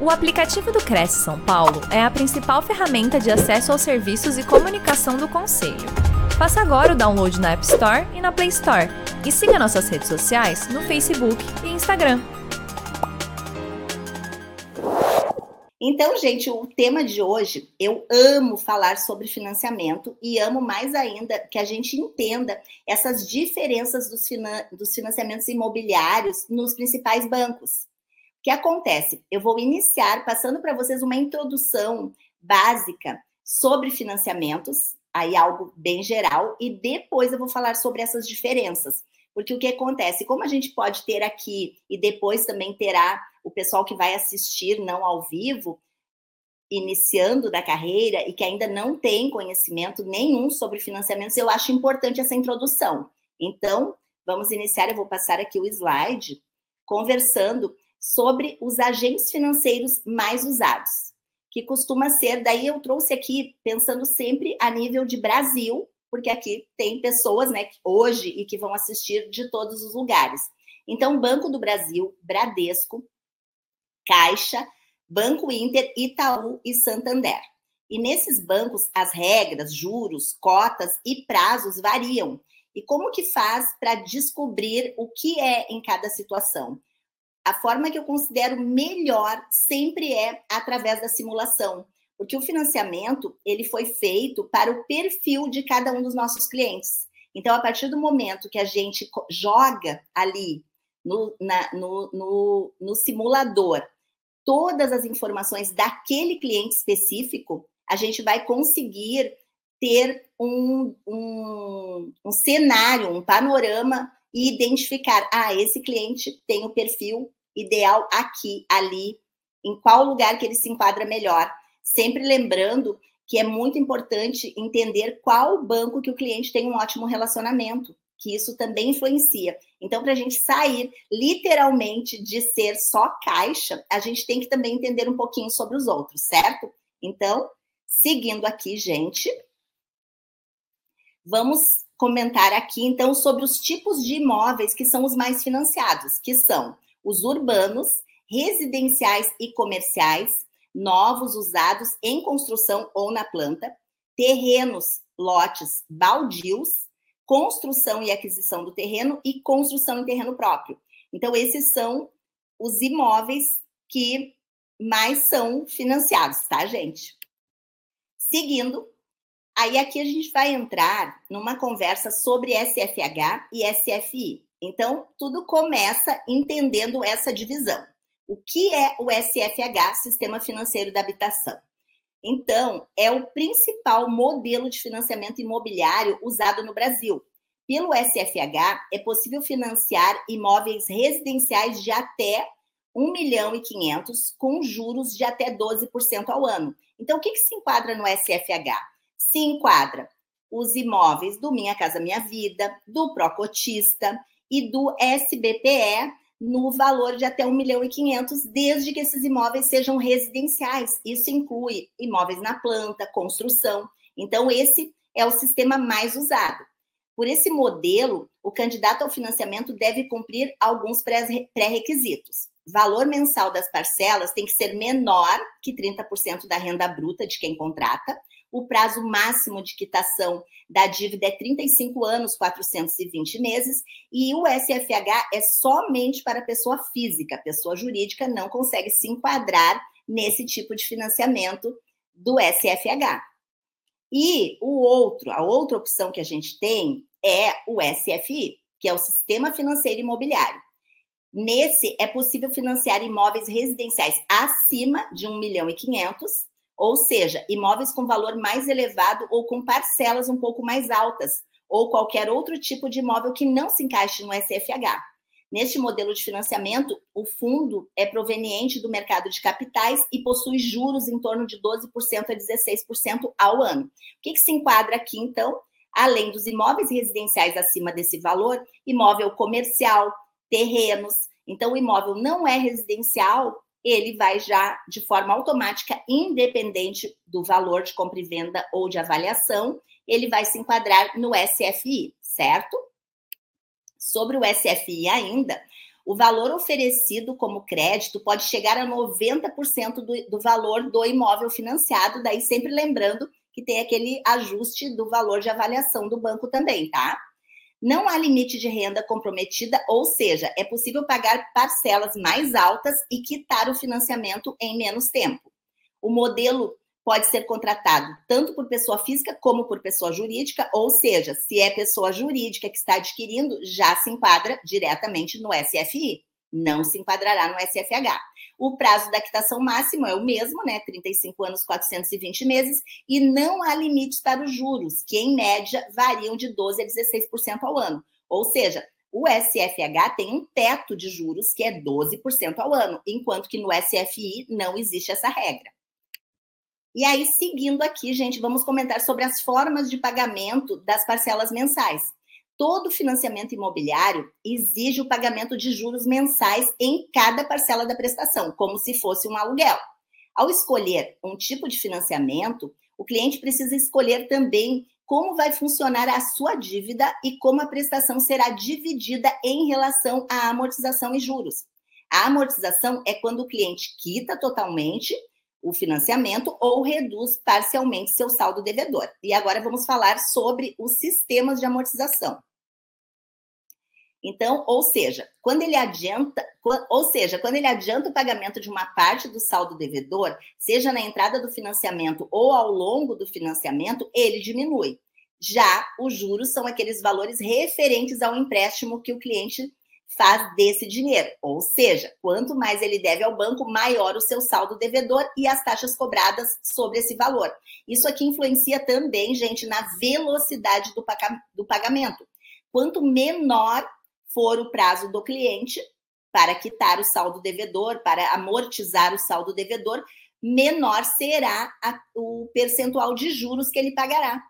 O aplicativo do Cresce São Paulo é a principal ferramenta de acesso aos serviços e comunicação do Conselho. Faça agora o download na App Store e na Play Store. E siga nossas redes sociais no Facebook e Instagram. Então, gente, o tema de hoje, eu amo falar sobre financiamento e amo mais ainda que a gente entenda essas diferenças dos, finan dos financiamentos imobiliários nos principais bancos. O que acontece? Eu vou iniciar passando para vocês uma introdução básica sobre financiamentos, aí algo bem geral, e depois eu vou falar sobre essas diferenças. Porque o que acontece? Como a gente pode ter aqui e depois também terá o pessoal que vai assistir não ao vivo, iniciando da carreira e que ainda não tem conhecimento nenhum sobre financiamentos, eu acho importante essa introdução. Então, vamos iniciar, eu vou passar aqui o slide conversando sobre os agentes financeiros mais usados, que costuma ser, daí eu trouxe aqui pensando sempre a nível de Brasil, porque aqui tem pessoas, né, hoje e que vão assistir de todos os lugares. Então, Banco do Brasil, Bradesco, Caixa, Banco Inter, Itaú e Santander. E nesses bancos, as regras, juros, cotas e prazos variam. E como que faz para descobrir o que é em cada situação? A forma que eu considero melhor sempre é através da simulação, porque o financiamento ele foi feito para o perfil de cada um dos nossos clientes. Então, a partir do momento que a gente joga ali no, na, no, no, no simulador todas as informações daquele cliente específico, a gente vai conseguir ter um, um, um cenário, um panorama e identificar, ah, esse cliente tem o perfil ideal aqui, ali, em qual lugar que ele se enquadra melhor. Sempre lembrando que é muito importante entender qual banco que o cliente tem um ótimo relacionamento, que isso também influencia. Então, para a gente sair literalmente de ser só caixa, a gente tem que também entender um pouquinho sobre os outros, certo? Então, seguindo aqui, gente, vamos comentar aqui então sobre os tipos de imóveis que são os mais financiados, que são os urbanos, residenciais e comerciais, novos, usados em construção ou na planta, terrenos, lotes baldios, construção e aquisição do terreno e construção em terreno próprio. Então, esses são os imóveis que mais são financiados, tá, gente? Seguindo, aí aqui a gente vai entrar numa conversa sobre SFH e SFI. Então, tudo começa entendendo essa divisão. O que é o SFH, Sistema Financeiro da Habitação? Então, é o principal modelo de financiamento imobiliário usado no Brasil. Pelo SFH, é possível financiar imóveis residenciais de até 1 milhão e 500 com juros de até 12% ao ano. Então, o que, que se enquadra no SFH? Se enquadra os imóveis do Minha Casa Minha Vida, do Procotista, e do SBPE no valor de até 1 milhão e 500, desde que esses imóveis sejam residenciais. Isso inclui imóveis na planta, construção. Então, esse é o sistema mais usado. Por esse modelo, o candidato ao financiamento deve cumprir alguns pré-requisitos. Valor mensal das parcelas tem que ser menor que 30% da renda bruta de quem contrata. O prazo máximo de quitação da dívida é 35 anos, 420 meses, e o SFH é somente para pessoa física, pessoa jurídica não consegue se enquadrar nesse tipo de financiamento do SFH. E o outro, a outra opção que a gente tem é o SFI, que é o Sistema Financeiro Imobiliário. Nesse é possível financiar imóveis residenciais acima de 1 milhão e 500 ou seja, imóveis com valor mais elevado ou com parcelas um pouco mais altas, ou qualquer outro tipo de imóvel que não se encaixe no SFH. Neste modelo de financiamento, o fundo é proveniente do mercado de capitais e possui juros em torno de 12% a 16% ao ano. O que, que se enquadra aqui, então? Além dos imóveis residenciais acima desse valor, imóvel comercial, terrenos. Então, o imóvel não é residencial, ele vai já de forma automática, independente do valor de compra e venda ou de avaliação, ele vai se enquadrar no SFI, certo? Sobre o SFI ainda, o valor oferecido como crédito pode chegar a 90% do, do valor do imóvel financiado, daí sempre lembrando que tem aquele ajuste do valor de avaliação do banco também, tá? Não há limite de renda comprometida, ou seja, é possível pagar parcelas mais altas e quitar o financiamento em menos tempo. O modelo pode ser contratado tanto por pessoa física como por pessoa jurídica, ou seja, se é pessoa jurídica que está adquirindo, já se enquadra diretamente no SFI, não se enquadrará no SFH. O prazo da quitação máximo é o mesmo, né? 35 anos, 420 meses, e não há limites para os juros, que em média variam de 12 a 16% ao ano. Ou seja, o SFH tem um teto de juros que é 12% ao ano, enquanto que no SFI não existe essa regra. E aí, seguindo aqui, gente, vamos comentar sobre as formas de pagamento das parcelas mensais. Todo financiamento imobiliário exige o pagamento de juros mensais em cada parcela da prestação, como se fosse um aluguel. Ao escolher um tipo de financiamento, o cliente precisa escolher também como vai funcionar a sua dívida e como a prestação será dividida em relação à amortização e juros. A amortização é quando o cliente quita totalmente o financiamento ou reduz parcialmente seu saldo devedor. E agora vamos falar sobre os sistemas de amortização. Então, ou seja, quando ele adianta, ou seja, quando ele adianta o pagamento de uma parte do saldo devedor, seja na entrada do financiamento ou ao longo do financiamento, ele diminui. Já os juros são aqueles valores referentes ao empréstimo que o cliente faz desse dinheiro. Ou seja, quanto mais ele deve ao banco, maior o seu saldo devedor e as taxas cobradas sobre esse valor. Isso aqui influencia também, gente, na velocidade do, do pagamento. Quanto menor for o prazo do cliente para quitar o saldo devedor, para amortizar o saldo devedor, menor será a, o percentual de juros que ele pagará.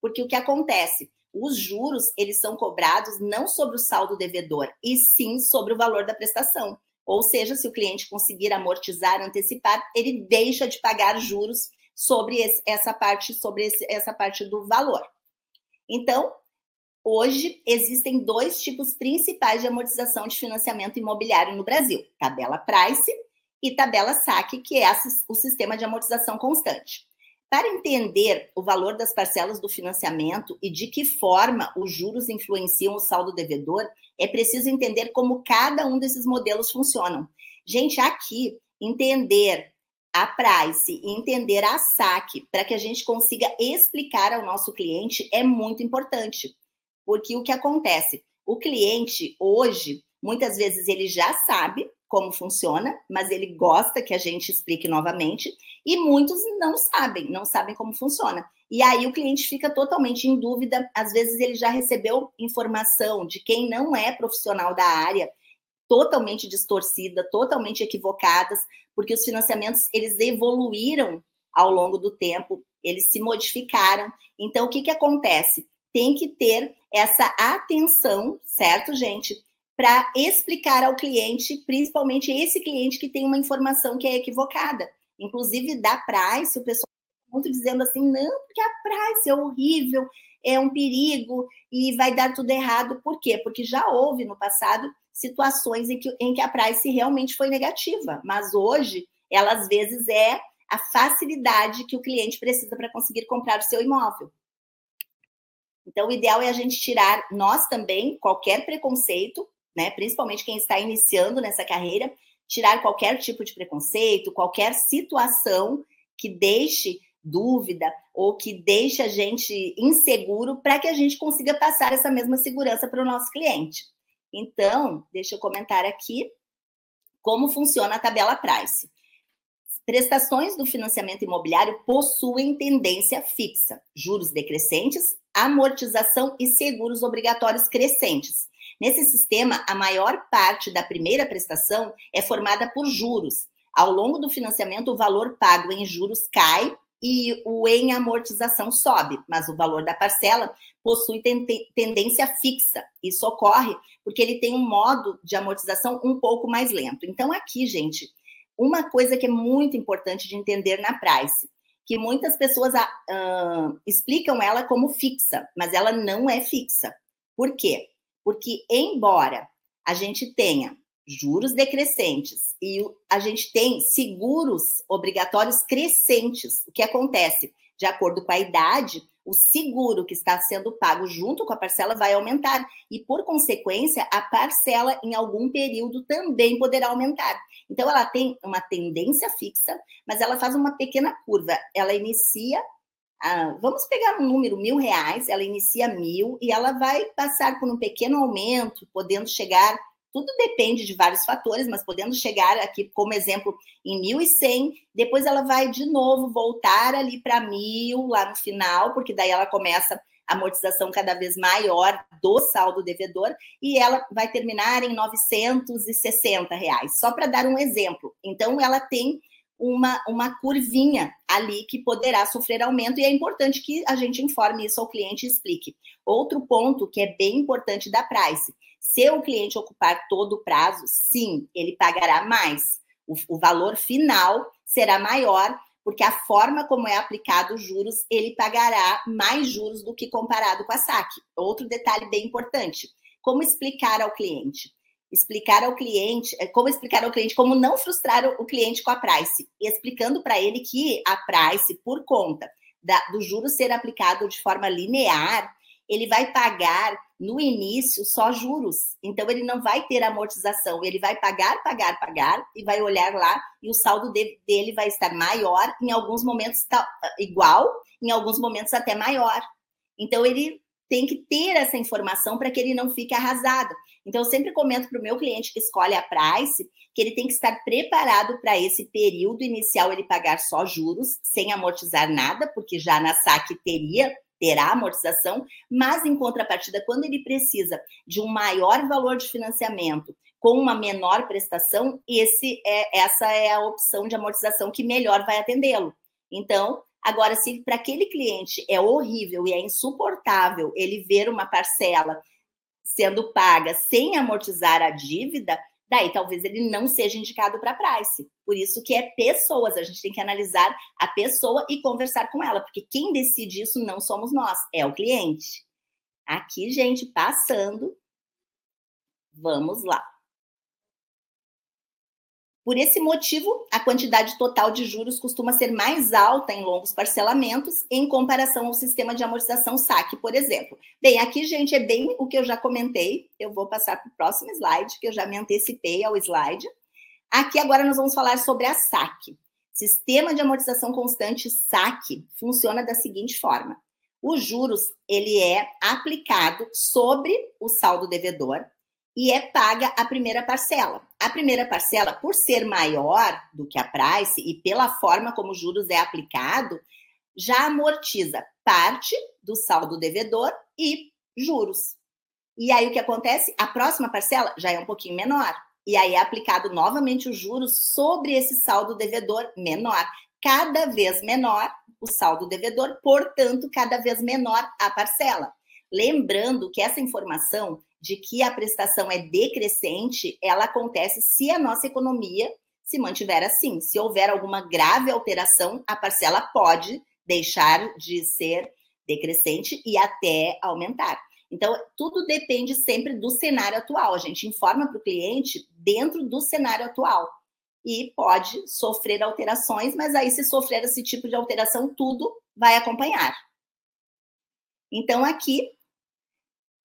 Porque o que acontece? os juros eles são cobrados não sobre o saldo devedor, e sim sobre o valor da prestação. Ou seja, se o cliente conseguir amortizar, antecipar, ele deixa de pagar juros sobre esse, essa parte, sobre esse, essa parte do valor. Então, hoje existem dois tipos principais de amortização de financiamento imobiliário no Brasil: tabela Price e tabela SAC, que é o sistema de amortização constante. Para entender o valor das parcelas do financiamento e de que forma os juros influenciam o saldo devedor, é preciso entender como cada um desses modelos funcionam. Gente, aqui, entender a price e entender a saque para que a gente consiga explicar ao nosso cliente é muito importante. Porque o que acontece? O cliente hoje, muitas vezes ele já sabe como funciona, mas ele gosta que a gente explique novamente, e muitos não sabem, não sabem como funciona. E aí o cliente fica totalmente em dúvida, às vezes ele já recebeu informação de quem não é profissional da área, totalmente distorcida, totalmente equivocadas, porque os financiamentos eles evoluíram ao longo do tempo, eles se modificaram. Então o que que acontece? Tem que ter essa atenção, certo, gente? para explicar ao cliente, principalmente esse cliente que tem uma informação que é equivocada. Inclusive, da Price, o pessoal muito dizendo assim, não, porque a Price é horrível, é um perigo e vai dar tudo errado. Por quê? Porque já houve no passado situações em que, em que a Price realmente foi negativa, mas hoje ela às vezes é a facilidade que o cliente precisa para conseguir comprar o seu imóvel. Então, o ideal é a gente tirar, nós também, qualquer preconceito né? Principalmente quem está iniciando nessa carreira, tirar qualquer tipo de preconceito, qualquer situação que deixe dúvida ou que deixe a gente inseguro para que a gente consiga passar essa mesma segurança para o nosso cliente. Então, deixa eu comentar aqui como funciona a tabela Price. Prestações do financiamento imobiliário possuem tendência fixa, juros decrescentes, amortização e seguros obrigatórios crescentes. Nesse sistema, a maior parte da primeira prestação é formada por juros. Ao longo do financiamento, o valor pago em juros cai e o em amortização sobe, mas o valor da parcela possui tendência fixa. Isso ocorre porque ele tem um modo de amortização um pouco mais lento. Então, aqui, gente, uma coisa que é muito importante de entender na price, que muitas pessoas uh, explicam ela como fixa, mas ela não é fixa. Por quê? Porque, embora a gente tenha juros decrescentes e a gente tem seguros obrigatórios crescentes. O que acontece? De acordo com a idade, o seguro que está sendo pago junto com a parcela vai aumentar e, por consequência, a parcela em algum período também poderá aumentar. Então, ela tem uma tendência fixa, mas ela faz uma pequena curva. Ela inicia, ah, vamos pegar um número mil reais, ela inicia mil e ela vai passar por um pequeno aumento, podendo chegar tudo depende de vários fatores, mas podendo chegar aqui, como exemplo, em 1.100, depois ela vai de novo voltar ali para 1.000 lá no final, porque daí ela começa a amortização cada vez maior do saldo devedor e ela vai terminar em 960 reais, só para dar um exemplo. Então, ela tem uma, uma curvinha ali que poderá sofrer aumento e é importante que a gente informe isso ao cliente e explique. Outro ponto que é bem importante da Price, se o cliente ocupar todo o prazo, sim, ele pagará mais. O, o valor final será maior, porque a forma como é aplicado os juros, ele pagará mais juros do que comparado com a saque. Outro detalhe bem importante: como explicar ao cliente? Explicar ao cliente, é, como explicar ao cliente como não frustrar o cliente com a price, explicando para ele que a price, por conta da, do juro ser aplicado de forma linear, ele vai pagar no início só juros. Então ele não vai ter amortização, ele vai pagar, pagar, pagar e vai olhar lá e o saldo dele vai estar maior, em alguns momentos está igual, em alguns momentos até maior. Então ele tem que ter essa informação para que ele não fique arrasado. Então eu sempre comento para o meu cliente que escolhe a price que ele tem que estar preparado para esse período inicial ele pagar só juros, sem amortizar nada, porque já na saque teria terá amortização, mas em contrapartida, quando ele precisa de um maior valor de financiamento com uma menor prestação, esse é, essa é a opção de amortização que melhor vai atendê-lo. Então, agora, se para aquele cliente é horrível e é insuportável ele ver uma parcela sendo paga sem amortizar a dívida, daí talvez ele não seja indicado para price. Por isso que é pessoas, a gente tem que analisar a pessoa e conversar com ela, porque quem decide isso não somos nós, é o cliente. Aqui, gente, passando. Vamos lá. Por esse motivo, a quantidade total de juros costuma ser mais alta em longos parcelamentos em comparação ao sistema de amortização saque, por exemplo. Bem, aqui, gente, é bem o que eu já comentei. Eu vou passar para o próximo slide, que eu já me antecipei ao slide. Aqui agora nós vamos falar sobre a saque. Sistema de amortização constante saque funciona da seguinte forma: os juros ele é aplicado sobre o saldo devedor e é paga a primeira parcela. A primeira parcela, por ser maior do que a price e pela forma como os juros é aplicado, já amortiza parte do saldo devedor e juros. E aí o que acontece? A próxima parcela já é um pouquinho menor. E aí é aplicado novamente os juros sobre esse saldo devedor menor. Cada vez menor o saldo devedor, portanto, cada vez menor a parcela. Lembrando que essa informação de que a prestação é decrescente, ela acontece se a nossa economia se mantiver assim. Se houver alguma grave alteração, a parcela pode deixar de ser decrescente e até aumentar. Então, tudo depende sempre do cenário atual. A gente informa para o cliente dentro do cenário atual. E pode sofrer alterações, mas aí, se sofrer esse tipo de alteração, tudo vai acompanhar. Então, aqui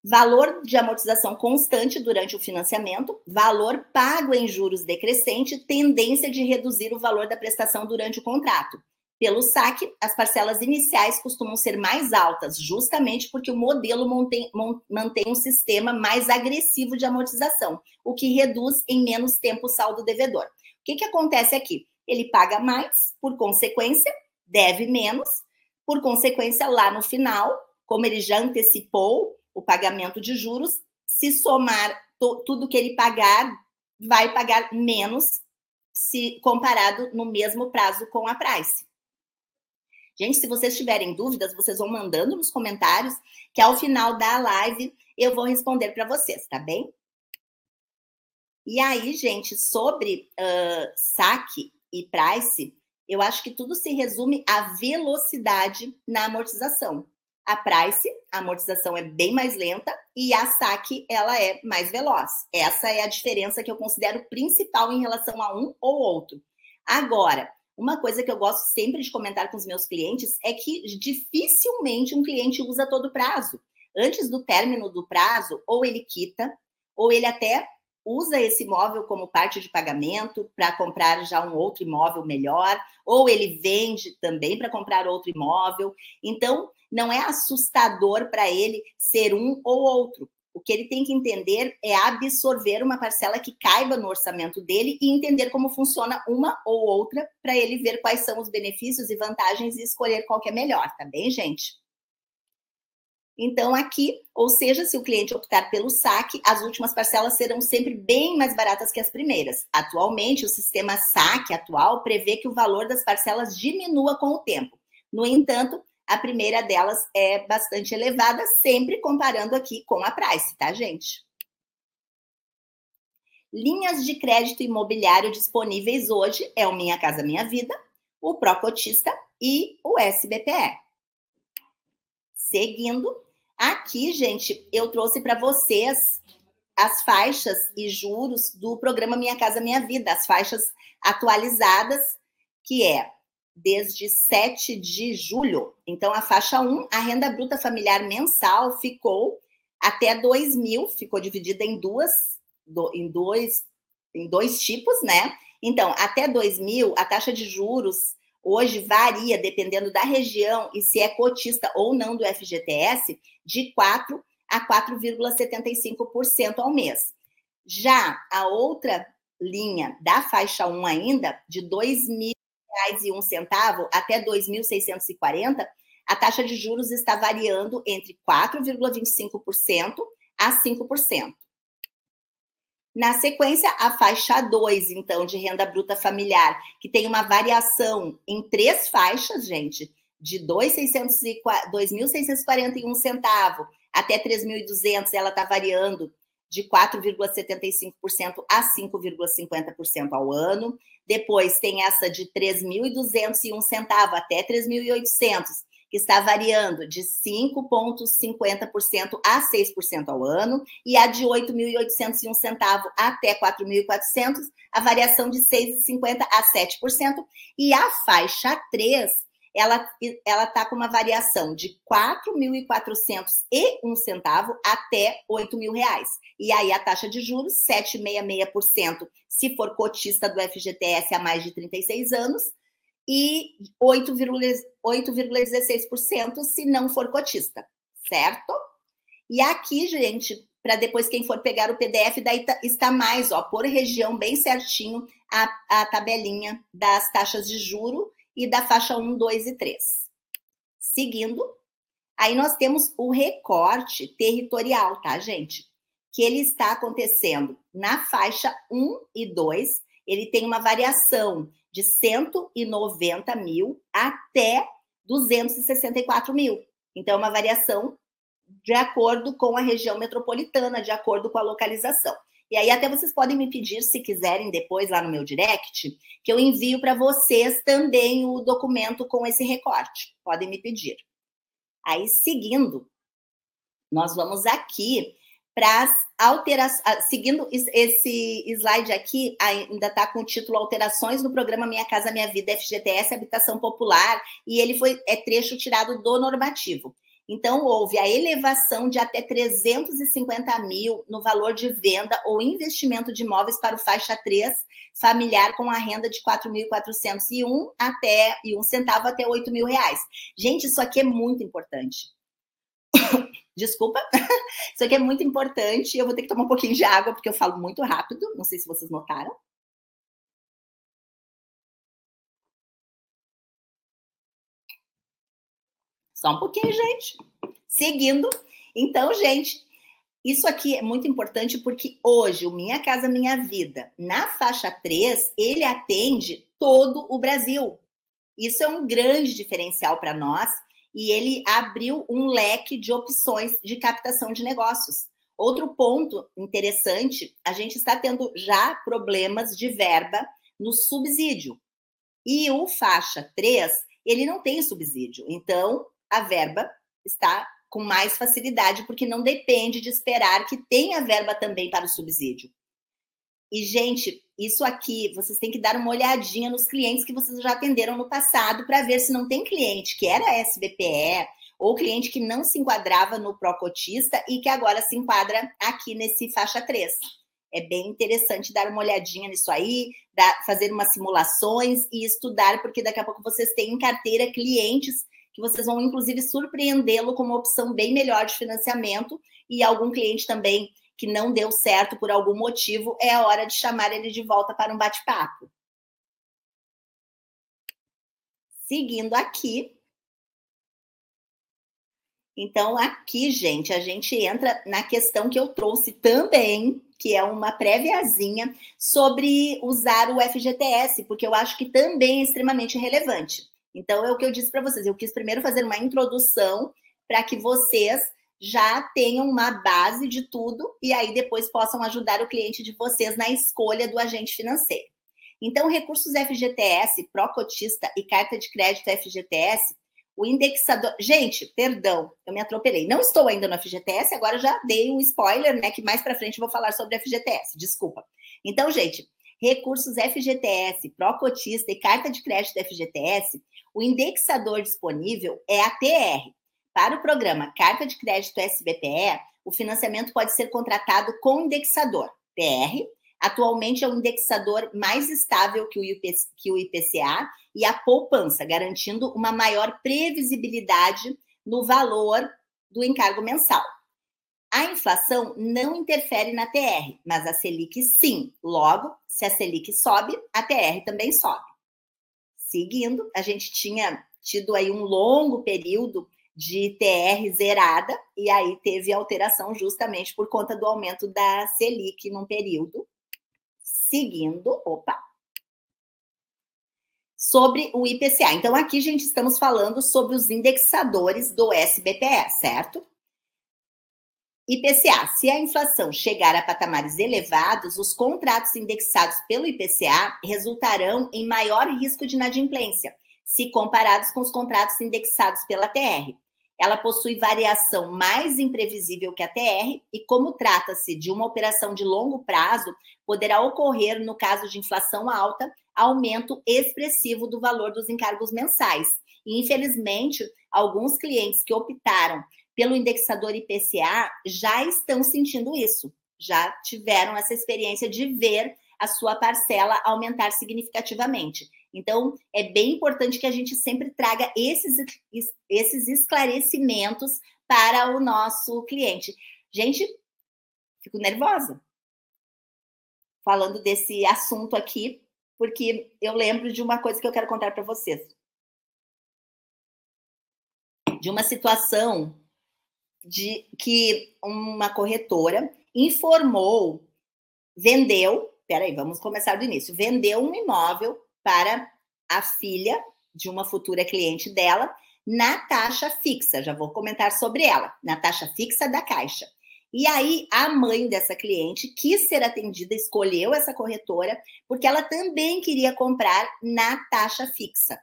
valor de amortização constante durante o financiamento, valor pago em juros decrescente, tendência de reduzir o valor da prestação durante o contrato. Pelo saque, as parcelas iniciais costumam ser mais altas, justamente porque o modelo mantém, mantém um sistema mais agressivo de amortização, o que reduz em menos tempo o saldo devedor. O que, que acontece aqui? Ele paga mais, por consequência, deve menos, por consequência, lá no final, como ele já antecipou o pagamento de juros, se somar tudo que ele pagar, vai pagar menos se comparado no mesmo prazo com a price. Gente, se vocês tiverem dúvidas, vocês vão mandando nos comentários, que ao final da live eu vou responder para vocês, tá bem? E aí, gente, sobre uh, saque e price, eu acho que tudo se resume à velocidade na amortização. A Price, a amortização é bem mais lenta e a saque ela é mais veloz. Essa é a diferença que eu considero principal em relação a um ou outro. Agora, uma coisa que eu gosto sempre de comentar com os meus clientes é que dificilmente um cliente usa todo o prazo. Antes do término do prazo, ou ele quita, ou ele até usa esse imóvel como parte de pagamento para comprar já um outro imóvel melhor, ou ele vende também para comprar outro imóvel. Então, não é assustador para ele ser um ou outro. O que ele tem que entender é absorver uma parcela que caiba no orçamento dele e entender como funciona uma ou outra para ele ver quais são os benefícios e vantagens e escolher qual que é melhor, tá bem, gente? Então, aqui, ou seja, se o cliente optar pelo saque, as últimas parcelas serão sempre bem mais baratas que as primeiras. Atualmente, o sistema saque atual prevê que o valor das parcelas diminua com o tempo. No entanto, a primeira delas é bastante elevada, sempre comparando aqui com a Price, tá, gente? Linhas de crédito imobiliário disponíveis hoje é o Minha Casa Minha Vida, o Procotista e o SBPE. Seguindo, aqui, gente, eu trouxe para vocês as faixas e juros do programa Minha Casa Minha Vida, as faixas atualizadas, que é desde 7 de julho. Então, a faixa 1, a renda bruta familiar mensal ficou até 2 mil, ficou dividida em duas, do, em dois, em dois tipos, né? Então, até 2 mil, a taxa de juros hoje varia, dependendo da região e se é cotista ou não do FGTS, de 4 a 4,75% ao mês. Já a outra linha da faixa 1 ainda, de 2 mil centavo até 2.640, a taxa de juros está variando entre 4,25% a 5%. Na sequência, a faixa 2, então, de renda bruta familiar, que tem uma variação em três faixas, gente, de 2.641 centavo até 3.200, ela está variando de 4,75% a 5,50% ao ano. Depois tem essa de 3.201 centavo até 3.800, que está variando de 5,50% a 6% ao ano, e a de 8.801 centavo até 4.400, a variação de 6,50% a 7%, e a faixa 3 ela ela está com uma variação de 4.400 um centavo até 8 mil reais. E aí a taxa de juros 7,66% se for cotista do FGTS há mais de 36 anos e 8,16% se não for cotista, certo? E aqui, gente, para depois quem for pegar o PDF, daí tá, está mais, ó, por região bem certinho a, a tabelinha das taxas de juro e da faixa 1, 2 e 3. Seguindo, aí nós temos o recorte territorial, tá, gente? Que ele está acontecendo na faixa 1 e 2, ele tem uma variação de 190 mil até 264 mil. Então, é uma variação de acordo com a região metropolitana, de acordo com a localização. E aí até vocês podem me pedir, se quiserem, depois lá no meu direct, que eu envio para vocês também o documento com esse recorte. Podem me pedir. Aí, seguindo, nós vamos aqui para as alterações. Ah, seguindo esse slide aqui, ainda está com o título Alterações no programa Minha Casa Minha Vida FGTS Habitação Popular, e ele foi é trecho tirado do normativo. Então, houve a elevação de até 350 mil no valor de venda ou investimento de imóveis para o faixa 3 familiar com a renda de 4.401 até e um centavo até 8 mil reais. Gente, isso aqui é muito importante. Desculpa, isso aqui é muito importante. Eu vou ter que tomar um pouquinho de água porque eu falo muito rápido. Não sei se vocês notaram. Só um pouquinho, gente. Seguindo. Então, gente, isso aqui é muito importante porque hoje o Minha Casa Minha Vida, na faixa 3, ele atende todo o Brasil. Isso é um grande diferencial para nós e ele abriu um leque de opções de captação de negócios. Outro ponto interessante, a gente está tendo já problemas de verba no subsídio. E o faixa 3, ele não tem subsídio. Então, a verba está com mais facilidade, porque não depende de esperar que tenha verba também para o subsídio. E, gente, isso aqui, vocês têm que dar uma olhadinha nos clientes que vocês já atenderam no passado para ver se não tem cliente que era SBPE ou cliente que não se enquadrava no Procotista e que agora se enquadra aqui nesse faixa 3. É bem interessante dar uma olhadinha nisso aí, dar, fazer umas simulações e estudar, porque daqui a pouco vocês têm em carteira clientes que vocês vão, inclusive, surpreendê-lo com uma opção bem melhor de financiamento e algum cliente também que não deu certo por algum motivo, é a hora de chamar ele de volta para um bate-papo. Seguindo aqui. Então, aqui, gente, a gente entra na questão que eu trouxe também, que é uma préviazinha sobre usar o FGTS, porque eu acho que também é extremamente relevante. Então, é o que eu disse para vocês. Eu quis primeiro fazer uma introdução para que vocês já tenham uma base de tudo e aí depois possam ajudar o cliente de vocês na escolha do agente financeiro. Então, recursos FGTS, Procotista e carta de crédito FGTS, o indexador. Gente, perdão, eu me atropelei. Não estou ainda no FGTS, agora já dei um spoiler, né? Que mais para frente vou falar sobre FGTS. Desculpa. Então, gente, recursos FGTS, Procotista e carta de crédito FGTS, o indexador disponível é a TR, para o programa Carta de Crédito SBPE, o financiamento pode ser contratado com indexador PR. Atualmente é o indexador mais estável que o, que o IPCA e a poupança, garantindo uma maior previsibilidade no valor do encargo mensal. A inflação não interfere na TR, mas a Selic sim. Logo, se a Selic sobe, a TR também sobe. Seguindo, a gente tinha tido aí um longo período de TR zerada, e aí teve alteração justamente por conta do aumento da Selic num período. Seguindo, opa. Sobre o IPCA. Então, aqui, gente, estamos falando sobre os indexadores do SBPE, certo? IPCA. Se a inflação chegar a patamares elevados, os contratos indexados pelo IPCA resultarão em maior risco de inadimplência, se comparados com os contratos indexados pela TR ela possui variação mais imprevisível que a TR e, como trata-se de uma operação de longo prazo, poderá ocorrer, no caso de inflação alta, aumento expressivo do valor dos encargos mensais. E, infelizmente, alguns clientes que optaram pelo indexador IPCA já estão sentindo isso, já tiveram essa experiência de ver a sua parcela aumentar significativamente. Então, é bem importante que a gente sempre traga esses, esses esclarecimentos para o nosso cliente. Gente, fico nervosa falando desse assunto aqui, porque eu lembro de uma coisa que eu quero contar para vocês. De uma situação de que uma corretora informou, vendeu, peraí, vamos começar do início, vendeu um imóvel para a filha de uma futura cliente dela na taxa fixa. Já vou comentar sobre ela, na taxa fixa da Caixa. E aí, a mãe dessa cliente quis ser atendida, escolheu essa corretora, porque ela também queria comprar na taxa fixa.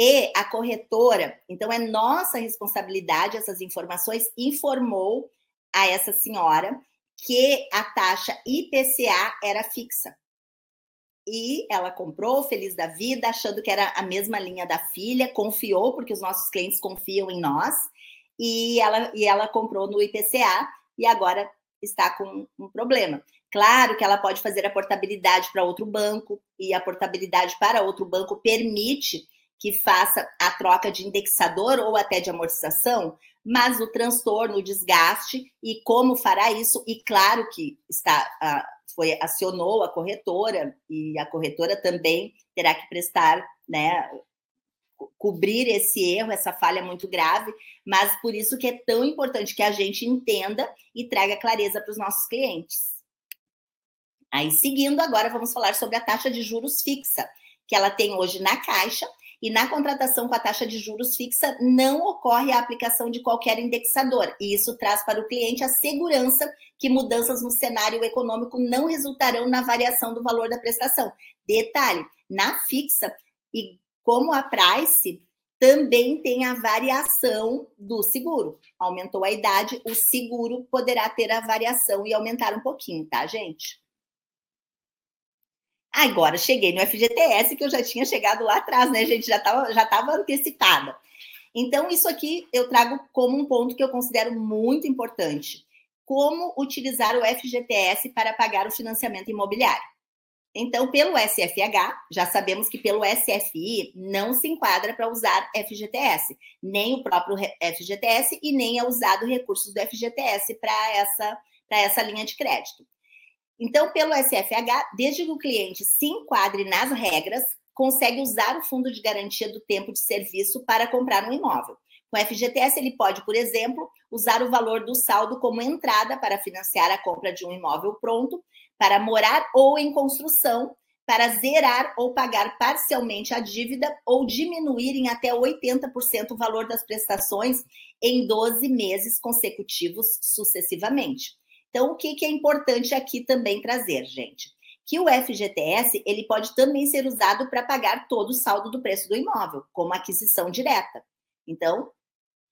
E a corretora, então é nossa responsabilidade, essas informações, informou a essa senhora que a taxa IPCA era fixa e ela comprou, feliz da vida, achando que era a mesma linha da filha, confiou, porque os nossos clientes confiam em nós, e ela, e ela comprou no IPCA e agora está com um problema. Claro que ela pode fazer a portabilidade para outro banco, e a portabilidade para outro banco permite que faça a troca de indexador ou até de amortização, mas o transtorno, o desgaste e como fará isso, e claro que está. Foi acionou a corretora e a corretora também terá que prestar, né, cobrir esse erro, essa falha muito grave, mas por isso que é tão importante que a gente entenda e traga clareza para os nossos clientes. Aí, seguindo, agora vamos falar sobre a taxa de juros fixa, que ela tem hoje na Caixa e na contratação com a taxa de juros fixa não ocorre a aplicação de qualquer indexador, e isso traz para o cliente a segurança que mudanças no cenário econômico não resultarão na variação do valor da prestação. Detalhe, na fixa, e como a Price também tem a variação do seguro. Aumentou a idade, o seguro poderá ter a variação e aumentar um pouquinho, tá, gente? Agora cheguei no FGTS, que eu já tinha chegado lá atrás, né, gente? Já estava já tava antecipada. Então, isso aqui eu trago como um ponto que eu considero muito importante. Como utilizar o FGTS para pagar o financiamento imobiliário. Então, pelo SFH, já sabemos que pelo SFI não se enquadra para usar FGTS, nem o próprio FGTS e nem é usado recursos do FGTS para essa, essa linha de crédito. Então, pelo SFH, desde que o cliente se enquadre nas regras, consegue usar o fundo de garantia do tempo de serviço para comprar um imóvel. Com o FGTS, ele pode, por exemplo, usar o valor do saldo como entrada para financiar a compra de um imóvel pronto, para morar ou em construção, para zerar ou pagar parcialmente a dívida ou diminuir em até 80% o valor das prestações em 12 meses consecutivos sucessivamente. Então, o que, que é importante aqui também trazer, gente? Que o FGTS ele pode também ser usado para pagar todo o saldo do preço do imóvel, como aquisição direta. Então,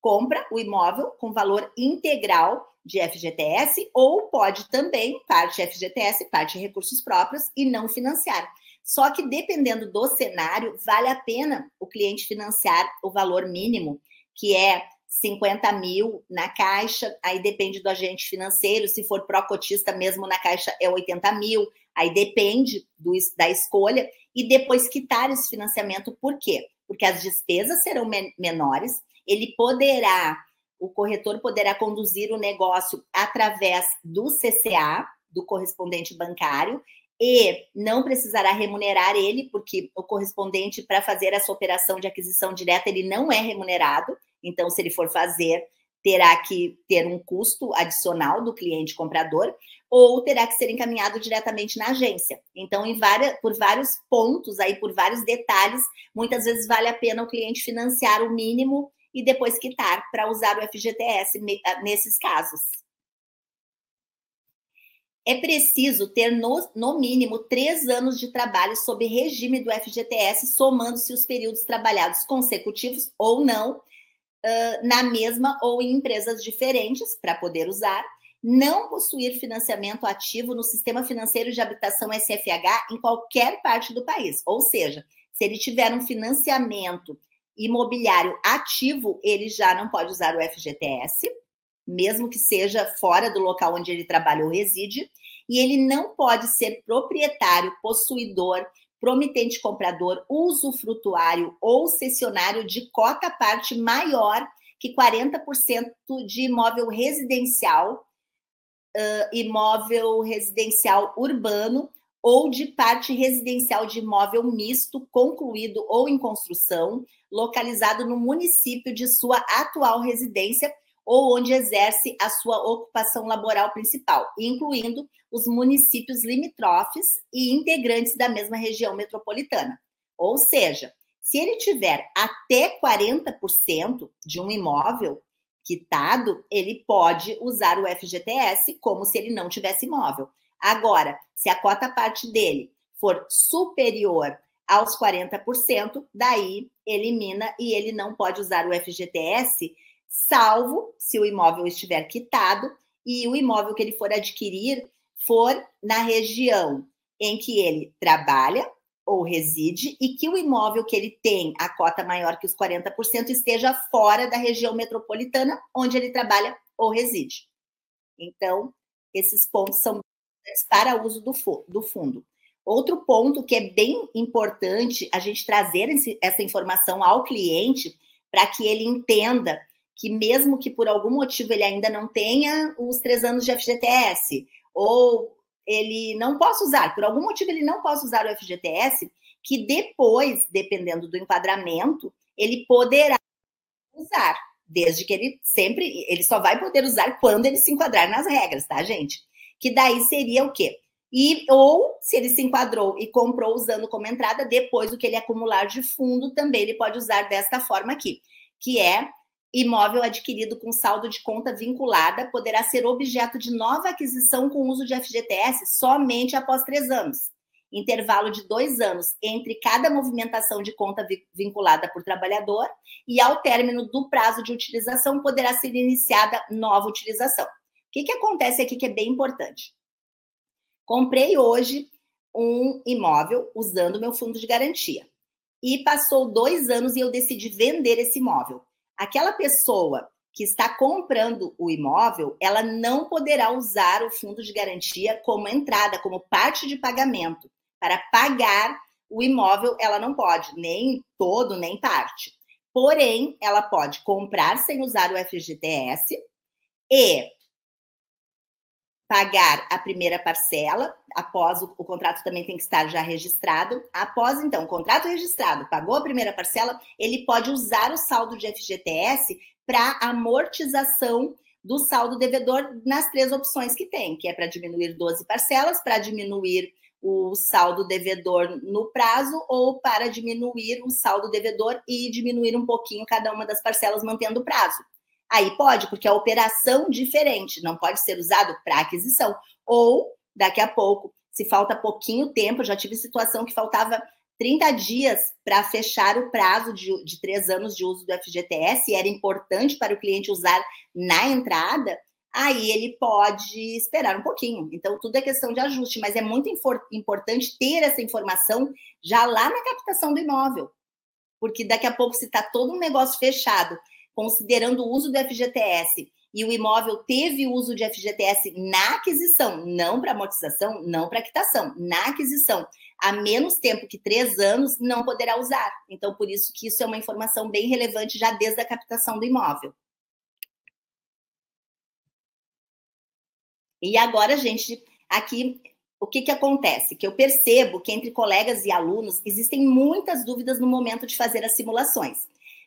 compra o imóvel com valor integral de FGTS ou pode também parte FGTS, parte recursos próprios e não financiar. Só que dependendo do cenário, vale a pena o cliente financiar o valor mínimo, que é 50 mil na caixa, aí depende do agente financeiro, se for pró-cotista mesmo na caixa é 80 mil, aí depende do, da escolha, e depois quitar esse financiamento, por quê? Porque as despesas serão men menores, ele poderá, o corretor poderá conduzir o negócio através do CCA, do correspondente bancário, e não precisará remunerar ele, porque o correspondente para fazer essa operação de aquisição direta ele não é remunerado, então, se ele for fazer, terá que ter um custo adicional do cliente comprador ou terá que ser encaminhado diretamente na agência. Então, várias, por vários pontos aí, por vários detalhes, muitas vezes vale a pena o cliente financiar o mínimo e depois quitar para usar o FGTS ah, nesses casos. É preciso ter, no, no mínimo, três anos de trabalho sob regime do FGTS, somando-se os períodos trabalhados consecutivos ou não, na mesma ou em empresas diferentes para poder usar, não possuir financiamento ativo no sistema financeiro de habitação SFH em qualquer parte do país. Ou seja, se ele tiver um financiamento imobiliário ativo, ele já não pode usar o FGTS, mesmo que seja fora do local onde ele trabalha ou reside, e ele não pode ser proprietário, possuidor promitente comprador, usufrutuário ou cessionário de cota parte maior que 40% de imóvel residencial, uh, imóvel residencial urbano ou de parte residencial de imóvel misto, concluído ou em construção, localizado no município de sua atual residência ou onde exerce a sua ocupação laboral principal, incluindo os municípios limítrofes e integrantes da mesma região metropolitana. Ou seja, se ele tiver até 40% de um imóvel quitado, ele pode usar o FGTS como se ele não tivesse imóvel. Agora, se a cota parte dele for superior aos 40%, daí elimina e ele não pode usar o FGTS salvo se o imóvel estiver quitado e o imóvel que ele for adquirir for na região em que ele trabalha ou reside e que o imóvel que ele tem a cota maior que os 40% esteja fora da região metropolitana onde ele trabalha ou reside. Então, esses pontos são para uso do, do fundo. Outro ponto que é bem importante a gente trazer essa informação ao cliente para que ele entenda que mesmo que por algum motivo ele ainda não tenha os três anos de FGTS, ou ele não possa usar, por algum motivo ele não possa usar o FGTS, que depois, dependendo do enquadramento, ele poderá usar, desde que ele sempre, ele só vai poder usar quando ele se enquadrar nas regras, tá, gente? Que daí seria o quê? E, ou, se ele se enquadrou e comprou usando como entrada, depois o que ele acumular de fundo também ele pode usar desta forma aqui, que é imóvel adquirido com saldo de conta vinculada poderá ser objeto de nova aquisição com uso de FGTS somente após três anos. intervalo de dois anos entre cada movimentação de conta vinculada por trabalhador, e ao término do prazo de utilização poderá ser iniciada nova utilização. O que, que acontece aqui que é bem importante? Comprei hoje um imóvel usando meu fundo de garantia. E passou dois anos e eu decidi vender esse imóvel. Aquela pessoa que está comprando o imóvel, ela não poderá usar o fundo de garantia como entrada, como parte de pagamento. Para pagar o imóvel, ela não pode, nem todo, nem parte. Porém, ela pode comprar sem usar o FGTS e pagar a primeira parcela, após o, o, contrato também tem que estar já registrado. Após, então, o contrato registrado, pagou a primeira parcela, ele pode usar o saldo de FGTS para amortização do saldo devedor nas três opções que tem, que é para diminuir 12 parcelas, para diminuir o saldo devedor no prazo ou para diminuir o saldo devedor e diminuir um pouquinho cada uma das parcelas mantendo o prazo. Aí pode, porque é operação diferente, não pode ser usado para aquisição. Ou, daqui a pouco, se falta pouquinho tempo, já tive situação que faltava 30 dias para fechar o prazo de, de três anos de uso do FGTS, e era importante para o cliente usar na entrada, aí ele pode esperar um pouquinho. Então, tudo é questão de ajuste, mas é muito importante ter essa informação já lá na captação do imóvel. Porque daqui a pouco, se está todo um negócio fechado considerando o uso do FGTS e o imóvel teve uso de FGTS na aquisição, não para amortização, não para quitação, na aquisição, há menos tempo que três anos, não poderá usar. Então, por isso que isso é uma informação bem relevante já desde a captação do imóvel. E agora, gente, aqui o que, que acontece? Que eu percebo que entre colegas e alunos existem muitas dúvidas no momento de fazer as simulações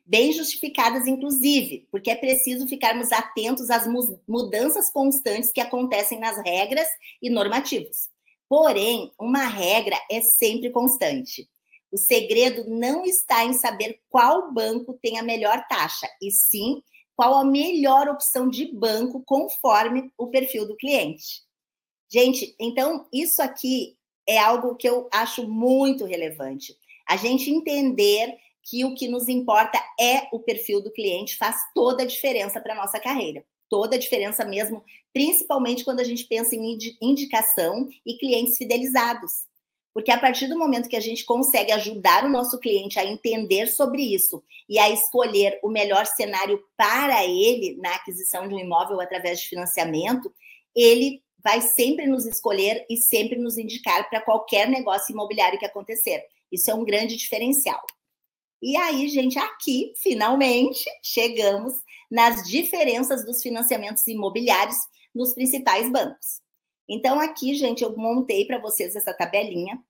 bem justificadas, inclusive, porque é preciso ficarmos atentos às mudanças constantes que acontecem nas regras e normativos. Porém, uma regra é sempre constante. O segredo não está em saber qual banco tem a melhor taxa, e sim qual a melhor opção de banco conforme o perfil do cliente. Gente, então isso aqui é algo que eu acho muito relevante. A gente entender que o que nos importa é o perfil do cliente, faz toda a diferença para a nossa carreira. Toda a diferença mesmo, principalmente quando a gente pensa em indicação e clientes fidelizados. Porque a partir do momento que a gente consegue ajudar o nosso cliente a entender sobre isso e a escolher o melhor cenário para ele na aquisição de um imóvel através de financiamento, ele vai sempre nos escolher e sempre nos indicar para qualquer negócio imobiliário que acontecer. Isso é um grande diferencial. E aí, gente, aqui, finalmente, chegamos nas diferenças dos financiamentos imobiliários nos principais bancos. Então, aqui, gente, eu montei para vocês essa tabelinha,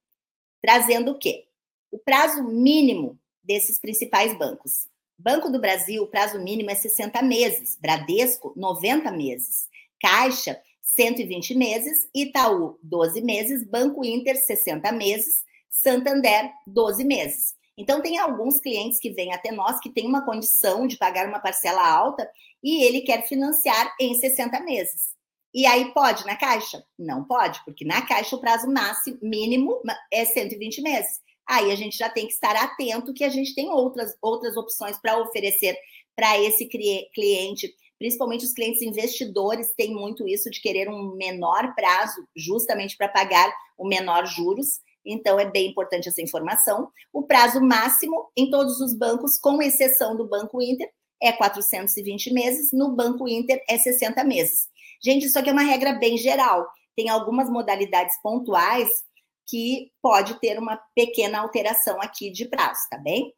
trazendo o quê? O prazo mínimo desses principais bancos. Banco do Brasil, o prazo mínimo é 60 meses, Bradesco, 90 meses, Caixa, 120 meses, Itaú, 12 meses, Banco Inter, 60 meses, Santander, 12 meses. Então, tem alguns clientes que vêm até nós que têm uma condição de pagar uma parcela alta e ele quer financiar em 60 meses. E aí pode na caixa? Não pode, porque na caixa o prazo máximo mínimo é 120 meses. Aí a gente já tem que estar atento que a gente tem outras, outras opções para oferecer para esse cliente, principalmente os clientes investidores têm muito isso de querer um menor prazo, justamente para pagar o menor juros. Então, é bem importante essa informação. O prazo máximo em todos os bancos, com exceção do Banco Inter, é 420 meses, no Banco Inter é 60 meses. Gente, isso aqui é uma regra bem geral. Tem algumas modalidades pontuais que pode ter uma pequena alteração aqui de prazo, tá bem?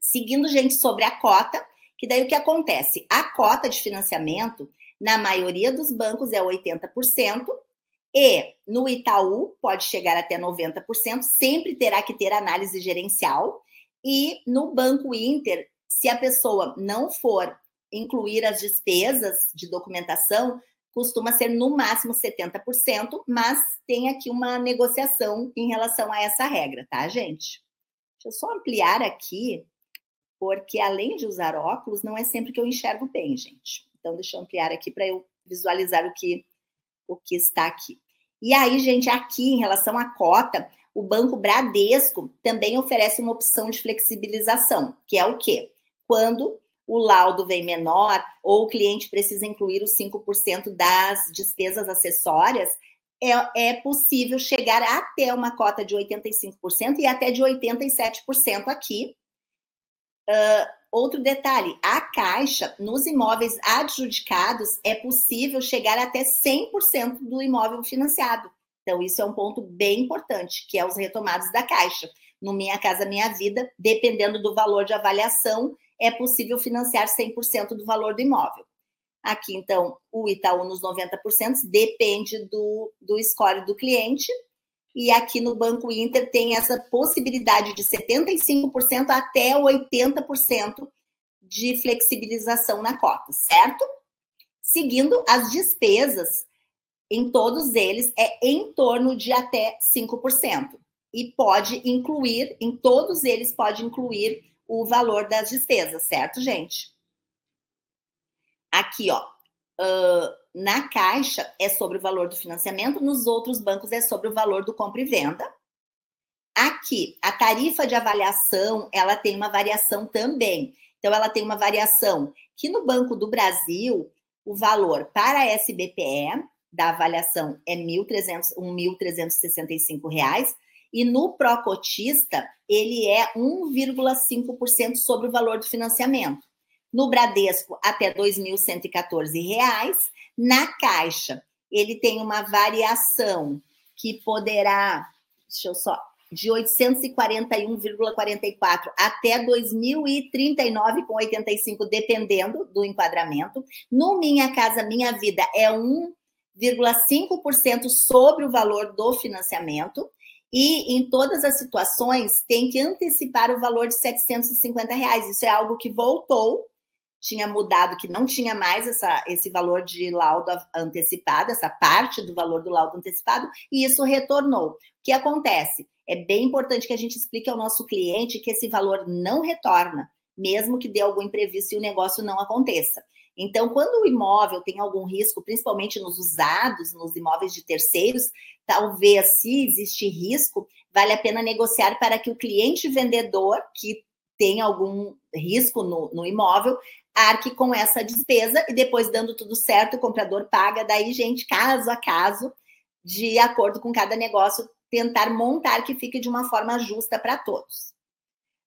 Seguindo, gente, sobre a cota, que daí o que acontece? A cota de financiamento, na maioria dos bancos, é 80%, e no Itaú pode chegar até 90%, sempre terá que ter análise gerencial. E no Banco Inter, se a pessoa não for incluir as despesas de documentação, costuma ser no máximo 70%, mas tem aqui uma negociação em relação a essa regra, tá, gente? Deixa eu só ampliar aqui, porque além de usar óculos, não é sempre que eu enxergo bem, gente. Então, deixa eu ampliar aqui para eu visualizar o que o que está aqui. E aí, gente, aqui em relação à cota, o Banco Bradesco também oferece uma opção de flexibilização, que é o quê? Quando o laudo vem menor ou o cliente precisa incluir os 5% das despesas acessórias, é, é possível chegar até uma cota de 85% e até de 87% aqui. Uh, outro detalhe: a Caixa, nos imóveis adjudicados, é possível chegar até 100% do imóvel financiado. Então, isso é um ponto bem importante, que é os retomados da Caixa. No Minha Casa Minha Vida, dependendo do valor de avaliação, é possível financiar 100% do valor do imóvel. Aqui, então, o Itaú nos 90% depende do, do score do cliente. E aqui no Banco Inter tem essa possibilidade de 75% até 80% de flexibilização na cota, certo? Seguindo as despesas, em todos eles é em torno de até 5%. E pode incluir, em todos eles pode incluir o valor das despesas, certo, gente? Aqui, ó, uh, na Caixa é sobre o valor do financiamento, nos outros bancos é sobre o valor do compra e venda. Aqui, a tarifa de avaliação, ela tem uma variação também. Então, ela tem uma variação que no Banco do Brasil, o valor para a SBPE da avaliação é R$ 1.365 e no Procotista ele é 1,5% sobre o valor do financiamento. No Bradesco, até R$ 2.114. Na Caixa, ele tem uma variação que poderá, deixa eu só, de 841,44 até 2039,85, dependendo do enquadramento. No Minha Casa Minha Vida é 1,5% sobre o valor do financiamento. E em todas as situações tem que antecipar o valor de 750 reais. Isso é algo que voltou tinha mudado, que não tinha mais essa, esse valor de laudo antecipado, essa parte do valor do laudo antecipado, e isso retornou. O que acontece? É bem importante que a gente explique ao nosso cliente que esse valor não retorna, mesmo que dê algum imprevisto e o negócio não aconteça. Então, quando o imóvel tem algum risco, principalmente nos usados, nos imóveis de terceiros, talvez, se existe risco, vale a pena negociar para que o cliente vendedor, que tem algum risco no, no imóvel, arque com essa despesa e depois, dando tudo certo, o comprador paga. Daí, gente, caso a caso, de acordo com cada negócio, tentar montar que fique de uma forma justa para todos.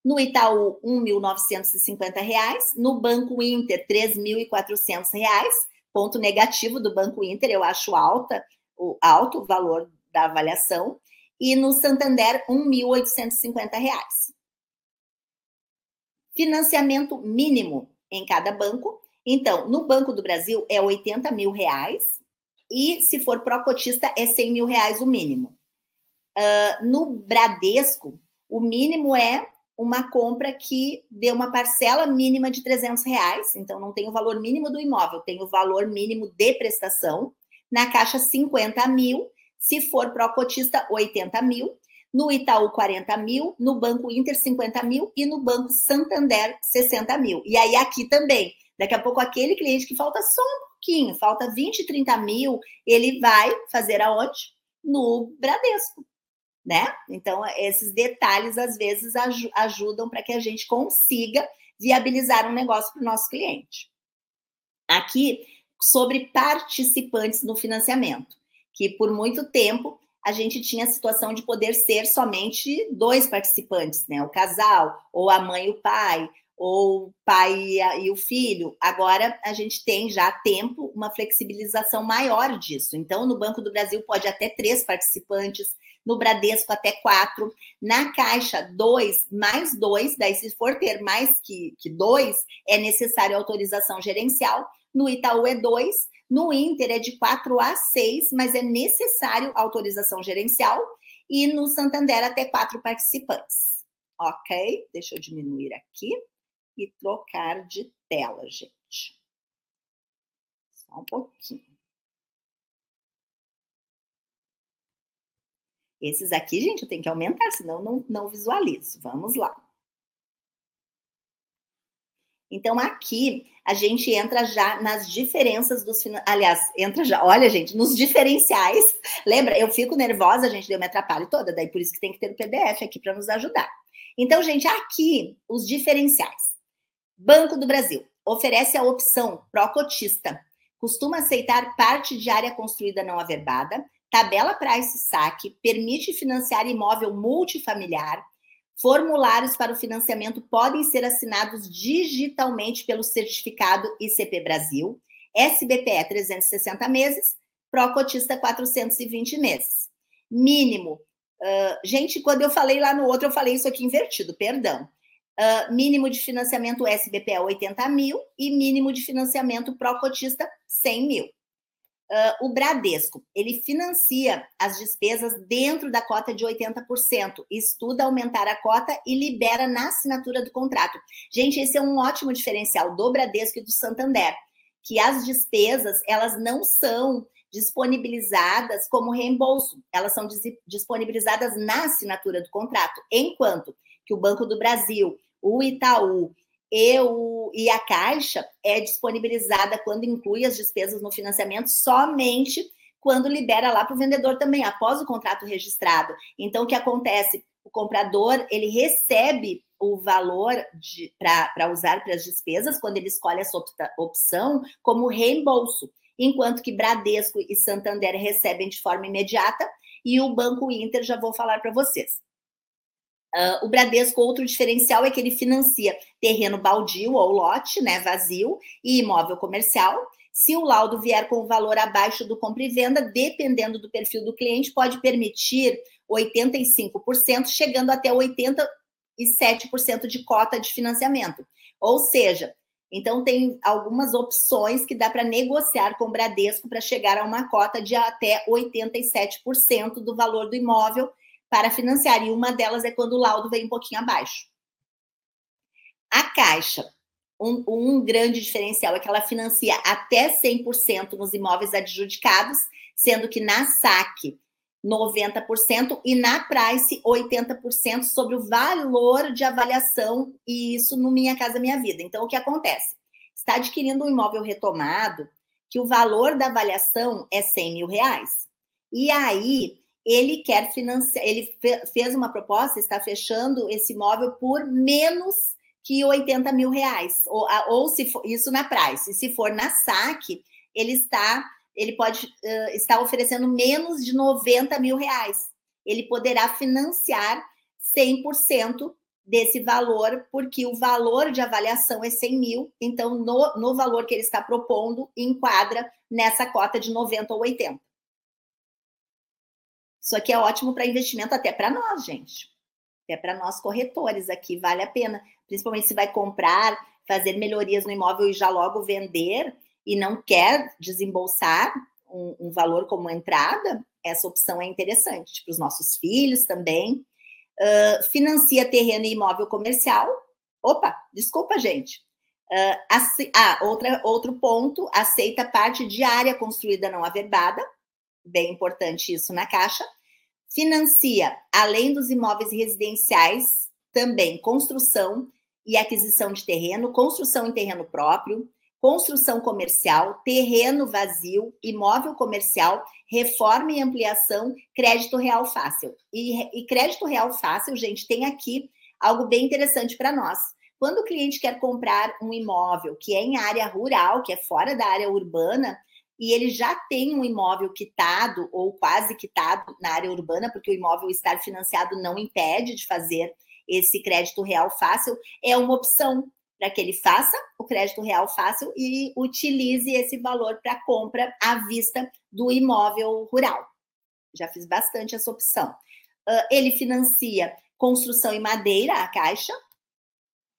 No Itaú, R$ 1.950. No Banco Inter, R$ 3.400. Ponto negativo do Banco Inter, eu acho alta, o alto o valor da avaliação. E no Santander, R$ 1.850. Financiamento mínimo em cada banco. Então, no Banco do Brasil é 80 mil reais e se for pró-cotista é 100 mil reais o mínimo. Uh, no Bradesco, o mínimo é uma compra que dê uma parcela mínima de 300 reais, então não tem o valor mínimo do imóvel, tem o valor mínimo de prestação. Na Caixa, 50 mil, se for pró-cotista, 80 mil no Itaú 40 mil, no Banco Inter 50 mil e no Banco Santander 60 mil. E aí aqui também, daqui a pouco aquele cliente que falta só um pouquinho, falta 20, 30 mil, ele vai fazer aonde? No Bradesco, né? Então, esses detalhes às vezes aj ajudam para que a gente consiga viabilizar um negócio para o nosso cliente. Aqui, sobre participantes no financiamento, que por muito tempo a gente tinha a situação de poder ser somente dois participantes, né? O casal, ou a mãe e o pai, ou o pai e, o filho. Agora a gente tem já tempo uma flexibilização maior disso. Então, no Banco do Brasil pode até três participantes, no Bradesco até quatro, na Caixa, dois, mais dois, daí se for ter mais que, que dois, é necessário autorização gerencial. No Itaú é dois, no Inter é de 4 a 6, mas é necessário autorização gerencial. E no Santander até quatro participantes. Ok? Deixa eu diminuir aqui e trocar de tela, gente. Só um pouquinho. Esses aqui, gente, eu tenho que aumentar, senão não, não visualizo. Vamos lá. Então, aqui a gente entra já nas diferenças dos. Aliás, entra já, olha, gente, nos diferenciais. Lembra? Eu fico nervosa, gente, eu me atrapalho toda, daí por isso que tem que ter o PDF aqui para nos ajudar. Então, gente, aqui os diferenciais. Banco do Brasil oferece a opção pró-cotista. Costuma aceitar parte de área construída não averbada, tabela price saque, permite financiar imóvel multifamiliar, Formulários para o financiamento podem ser assinados digitalmente pelo certificado ICP Brasil, SBPE 360 meses, Procotista 420 meses. Mínimo. Uh, gente, quando eu falei lá no outro, eu falei isso aqui invertido, perdão. Uh, mínimo de financiamento SBPE 80 mil e mínimo de financiamento Procotista 100 mil. Uh, o Bradesco, ele financia as despesas dentro da cota de 80%, estuda aumentar a cota e libera na assinatura do contrato. Gente, esse é um ótimo diferencial do Bradesco e do Santander, que as despesas, elas não são disponibilizadas como reembolso, elas são disponibilizadas na assinatura do contrato, enquanto que o Banco do Brasil, o Itaú e, e a Caixa é disponibilizada quando inclui as despesas no financiamento somente quando libera lá para o vendedor também, após o contrato registrado. Então, o que acontece? O comprador ele recebe o valor para usar para as despesas quando ele escolhe essa opção como reembolso, enquanto que Bradesco e Santander recebem de forma imediata e o Banco Inter já vou falar para vocês. Uh, o Bradesco, outro diferencial é que ele financia terreno baldio ou lote, né, vazio, e imóvel comercial. Se o laudo vier com o valor abaixo do compra e venda, dependendo do perfil do cliente, pode permitir 85%, chegando até 87% de cota de financiamento. Ou seja, então tem algumas opções que dá para negociar com o Bradesco para chegar a uma cota de até 87% do valor do imóvel para financiar, e uma delas é quando o laudo vem um pouquinho abaixo. A Caixa, um, um grande diferencial é que ela financia até 100% nos imóveis adjudicados, sendo que na SAC 90% e na Price 80% sobre o valor de avaliação, e isso no Minha Casa Minha Vida. Então, o que acontece? Está adquirindo um imóvel retomado, que o valor da avaliação é 100 mil reais. E aí, ele quer financiar, ele fez uma proposta, está fechando esse imóvel por menos que 80 mil reais, ou, ou se for isso na Price, se for na SAC, ele está, ele pode uh, estar oferecendo menos de 90 mil reais. Ele poderá financiar 100% desse valor, porque o valor de avaliação é 100 mil, então no, no valor que ele está propondo, enquadra nessa cota de 90 ou 80. Isso aqui é ótimo para investimento até para nós, gente. Até para nós corretores aqui, vale a pena. Principalmente se vai comprar, fazer melhorias no imóvel e já logo vender e não quer desembolsar um, um valor como entrada, essa opção é interessante. Para os nossos filhos também. Uh, financia terreno e imóvel comercial. Opa, desculpa, gente. Uh, ah, outra, outro ponto, aceita parte de área construída não averbada, bem importante isso na Caixa. Financia, além dos imóveis residenciais, também construção e aquisição de terreno, construção em terreno próprio, construção comercial, terreno vazio, imóvel comercial, reforma e ampliação, crédito real fácil. E, e crédito real fácil, gente, tem aqui algo bem interessante para nós. Quando o cliente quer comprar um imóvel que é em área rural, que é fora da área urbana, e ele já tem um imóvel quitado ou quase quitado na área urbana, porque o imóvel estar financiado não impede de fazer esse crédito real fácil, é uma opção para que ele faça o crédito real fácil e utilize esse valor para compra à vista do imóvel rural. Já fiz bastante essa opção. Uh, ele financia construção em madeira, a Caixa,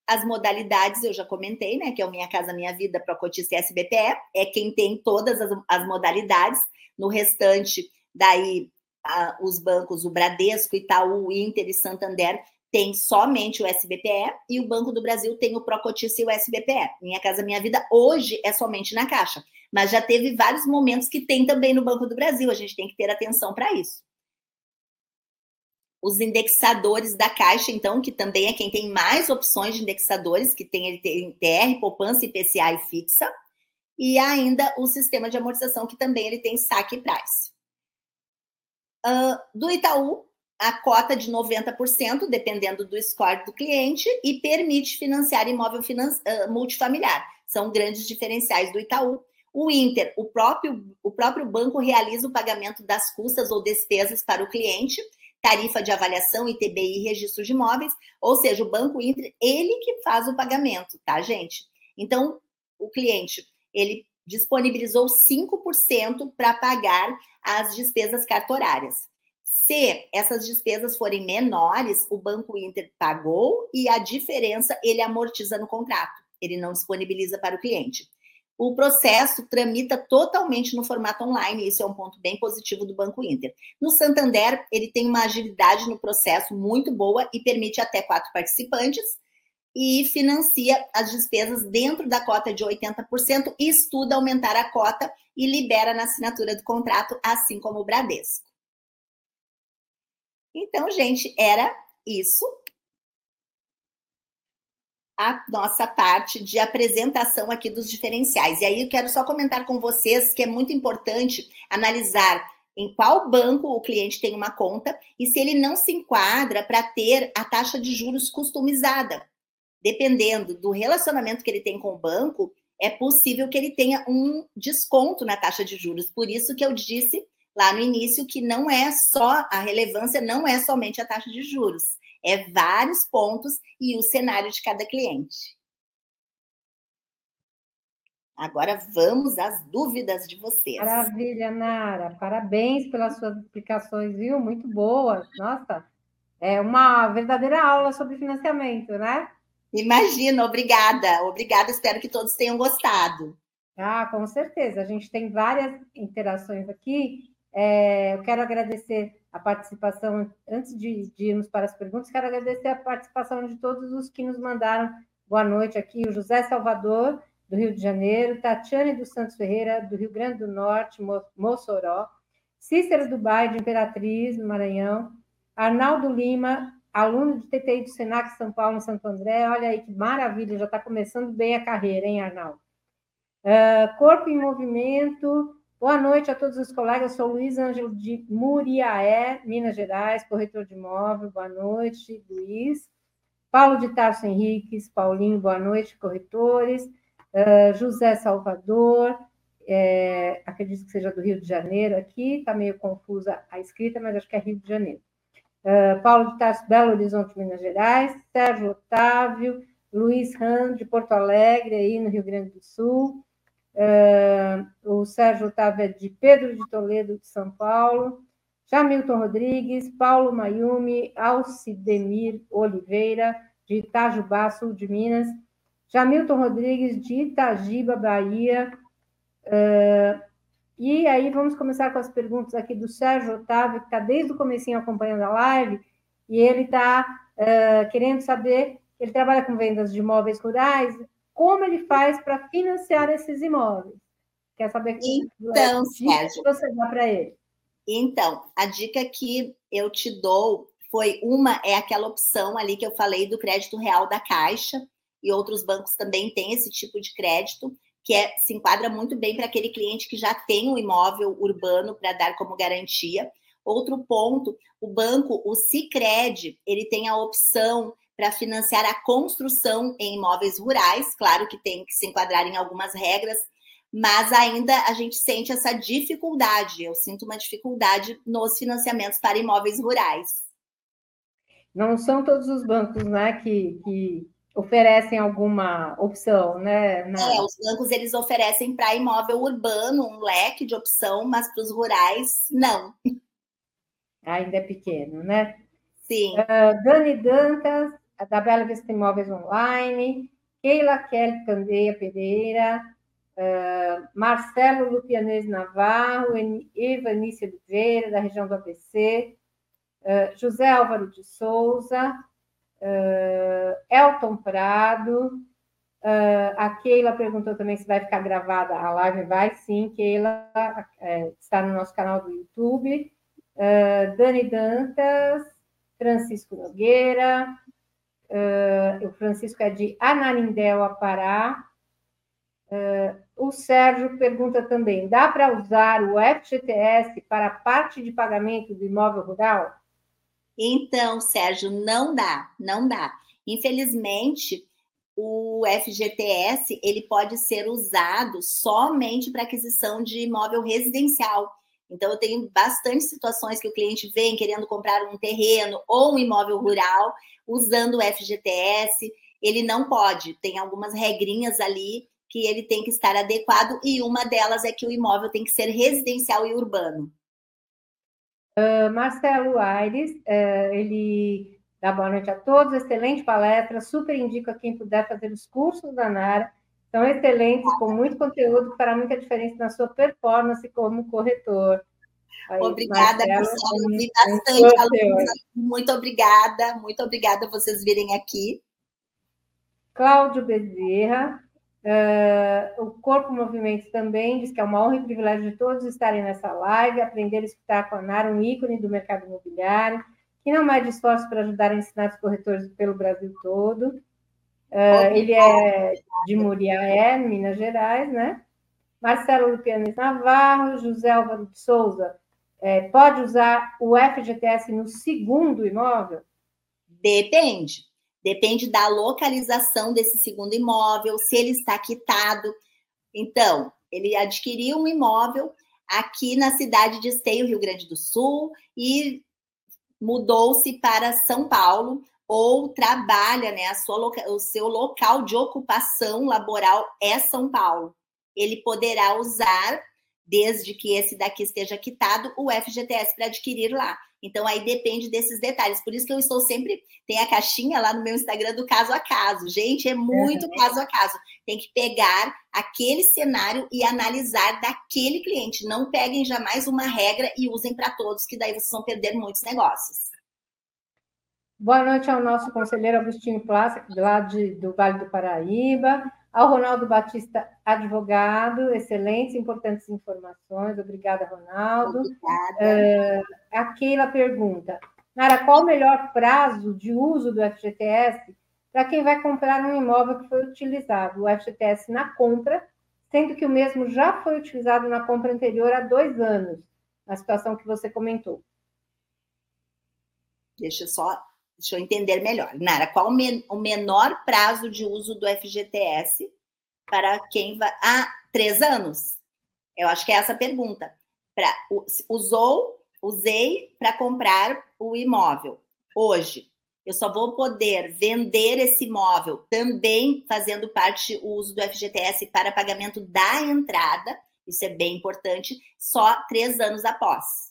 as modalidades, eu já comentei, né? Que é o Minha Casa Minha Vida, Procotista e SBPE, é quem tem todas as, as modalidades. No restante, daí a, os bancos, o Bradesco, Itaú, Inter e Santander tem somente o SBPE e o Banco do Brasil tem o Procotista e o SBPE. Minha Casa Minha Vida hoje é somente na Caixa, mas já teve vários momentos que tem também no Banco do Brasil, a gente tem que ter atenção para isso. Os indexadores da Caixa, então, que também é quem tem mais opções de indexadores, que tem LTR, poupança, IPCA e fixa, e ainda o sistema de amortização, que também ele tem saque e price. Uh, do Itaú, a cota de 90%, dependendo do score do cliente, e permite financiar imóvel finan uh, multifamiliar. São grandes diferenciais do Itaú. O Inter, o próprio, o próprio banco realiza o pagamento das custas ou despesas para o cliente, tarifa de avaliação, ITBI registro de imóveis, ou seja, o Banco Inter, ele que faz o pagamento, tá, gente? Então, o cliente, ele disponibilizou 5% para pagar as despesas cartorárias. Se essas despesas forem menores, o Banco Inter pagou e a diferença ele amortiza no contrato. Ele não disponibiliza para o cliente o processo tramita totalmente no formato online, isso é um ponto bem positivo do Banco Inter. No Santander, ele tem uma agilidade no processo muito boa e permite até quatro participantes e financia as despesas dentro da cota de 80% e estuda aumentar a cota e libera na assinatura do contrato, assim como o Bradesco. Então, gente, era isso a nossa parte de apresentação aqui dos diferenciais. E aí eu quero só comentar com vocês que é muito importante analisar em qual banco o cliente tem uma conta e se ele não se enquadra para ter a taxa de juros customizada. Dependendo do relacionamento que ele tem com o banco, é possível que ele tenha um desconto na taxa de juros. Por isso que eu disse lá no início que não é só a relevância, não é somente a taxa de juros é vários pontos e o cenário de cada cliente. Agora vamos às dúvidas de vocês. Maravilha, Nara. Parabéns pelas suas explicações, viu? Muito boas. Nossa, é uma verdadeira aula sobre financiamento, né? Imagina, obrigada. Obrigada, espero que todos tenham gostado. Ah, com certeza. A gente tem várias interações aqui. É, eu quero agradecer a participação, antes de, de, irmos para as perguntas, quero agradecer a participação de todos os que nos mandaram boa noite aqui, o José Salvador, do Rio de Janeiro, Tatiane dos Santos Ferreira, do Rio Grande do Norte, Mossoró, Cícero Dubai, de Imperatriz, no Maranhão, Arnaldo Lima, aluno de TTI do Senac São Paulo, Santo André, olha aí que maravilha, já está começando bem a carreira, hein, Arnaldo? Uh, Corpo em Movimento, Boa noite a todos os colegas. Sou Luiz Ângelo de Muriaé, Minas Gerais, corretor de imóvel. Boa noite, Luiz. Paulo de Tarso Henriques, Paulinho, boa noite, corretores. Uh, José Salvador, é, acredito que seja do Rio de Janeiro aqui, está meio confusa a escrita, mas acho que é Rio de Janeiro. Uh, Paulo de Tarso, Belo Horizonte, Minas Gerais. Sérgio Otávio, Luiz Ram, de Porto Alegre, aí no Rio Grande do Sul. Uh, o Sérgio Otávio é de Pedro de Toledo, de São Paulo. Jamilton Rodrigues, Paulo Mayumi, Alcidemir Oliveira, de Itajubá, sul de Minas. Jamilton Rodrigues, de Itagiba, Bahia. Uh, e aí vamos começar com as perguntas aqui do Sérgio Otávio, que está desde o comecinho acompanhando a live, e ele está uh, querendo saber, ele trabalha com vendas de imóveis rurais, como ele faz para financiar esses imóveis. Quer saber então, Sérgio, que você dá para ele? Então, a dica que eu te dou foi uma é aquela opção ali que eu falei do crédito real da Caixa e outros bancos também têm esse tipo de crédito que é, se enquadra muito bem para aquele cliente que já tem um imóvel urbano para dar como garantia. Outro ponto, o banco, o Sicredi, ele tem a opção para financiar a construção em imóveis rurais, claro que tem que se enquadrar em algumas regras, mas ainda a gente sente essa dificuldade, eu sinto uma dificuldade nos financiamentos para imóveis rurais. Não são todos os bancos, né, que, que oferecem alguma opção, né? Na... É, os bancos eles oferecem para imóvel urbano um leque de opção, mas para os rurais não. Ainda é pequeno, né? Sim. Uh, Dani Dantas, da Bela Vista Imóveis Online, Keila Kelly Candeia Pereira, uh, Marcelo Lupianese Navarro, Evanícia Oliveira, da região do ABC, uh, José Álvaro de Souza, uh, Elton Prado, a Keila perguntou também se vai ficar gravada a live. Vai sim, Keila, está no nosso canal do YouTube. Dani Dantas, Francisco Nogueira, uh, o Francisco é de Anarindéu, Pará. Uh, o Sérgio pergunta também: dá para usar o FGTS para parte de pagamento do imóvel rural? Então, Sérgio, não dá, não dá. Infelizmente, o FGTS ele pode ser usado somente para aquisição de imóvel residencial. Então, eu tenho bastante situações que o cliente vem querendo comprar um terreno ou um imóvel rural usando o FGTS. Ele não pode, tem algumas regrinhas ali que ele tem que estar adequado, e uma delas é que o imóvel tem que ser residencial e urbano. Uh, Marcelo Aires, uh, ele dá boa noite a todos, excelente palestra, super indico a quem puder fazer os cursos da Nara, são excelentes, com muito conteúdo, que fará muita diferença na sua performance como corretor. Aí, obrigada, Marcelo, vi bastante alunos. Muito obrigada, muito obrigada vocês virem aqui. Cláudio Bezerra, uh, o Corpo Movimento também diz que é uma honra e privilégio de todos estarem nessa live, aprender a escutar com a Nara, um ícone do mercado imobiliário, que não mede esforços para ajudar a ensinar os corretores pelo Brasil todo. Uh, ele é de Muriaé, Minas Gerais, né? Marcelo Lupianes Navarro, José Álvaro de Souza, é, pode usar o FGTS no segundo imóvel? Depende. Depende da localização desse segundo imóvel, se ele está quitado. Então, ele adquiriu um imóvel aqui na cidade de Esteio, Rio Grande do Sul, e mudou-se para São Paulo, ou trabalha, né, a sua, o seu local de ocupação laboral é São Paulo. Ele poderá usar, desde que esse daqui esteja quitado, o FGTS para adquirir lá. Então, aí depende desses detalhes. Por isso que eu estou sempre. Tem a caixinha lá no meu Instagram do caso a caso. Gente, é muito uhum. caso a caso. Tem que pegar aquele cenário e analisar daquele cliente. Não peguem jamais uma regra e usem para todos, que daí vocês vão perder muitos negócios. Boa noite ao nosso conselheiro Agostinho Plácia, lá de, do Vale do Paraíba, ao Ronaldo Batista, advogado, excelentes, importantes informações. Obrigada, Ronaldo. Obrigada. Uh, a Keila pergunta: Nara, qual o melhor prazo de uso do FGTS para quem vai comprar um imóvel que foi utilizado, o FGTS na compra, sendo que o mesmo já foi utilizado na compra anterior há dois anos, na situação que você comentou? Deixa eu só Deixa eu entender melhor. Nara, qual o menor prazo de uso do FGTS para quem vai. Ah, três anos? Eu acho que é essa a pergunta. Pra, usou, usei para comprar o imóvel. Hoje, eu só vou poder vender esse imóvel também fazendo parte o uso do FGTS para pagamento da entrada. Isso é bem importante, só três anos após.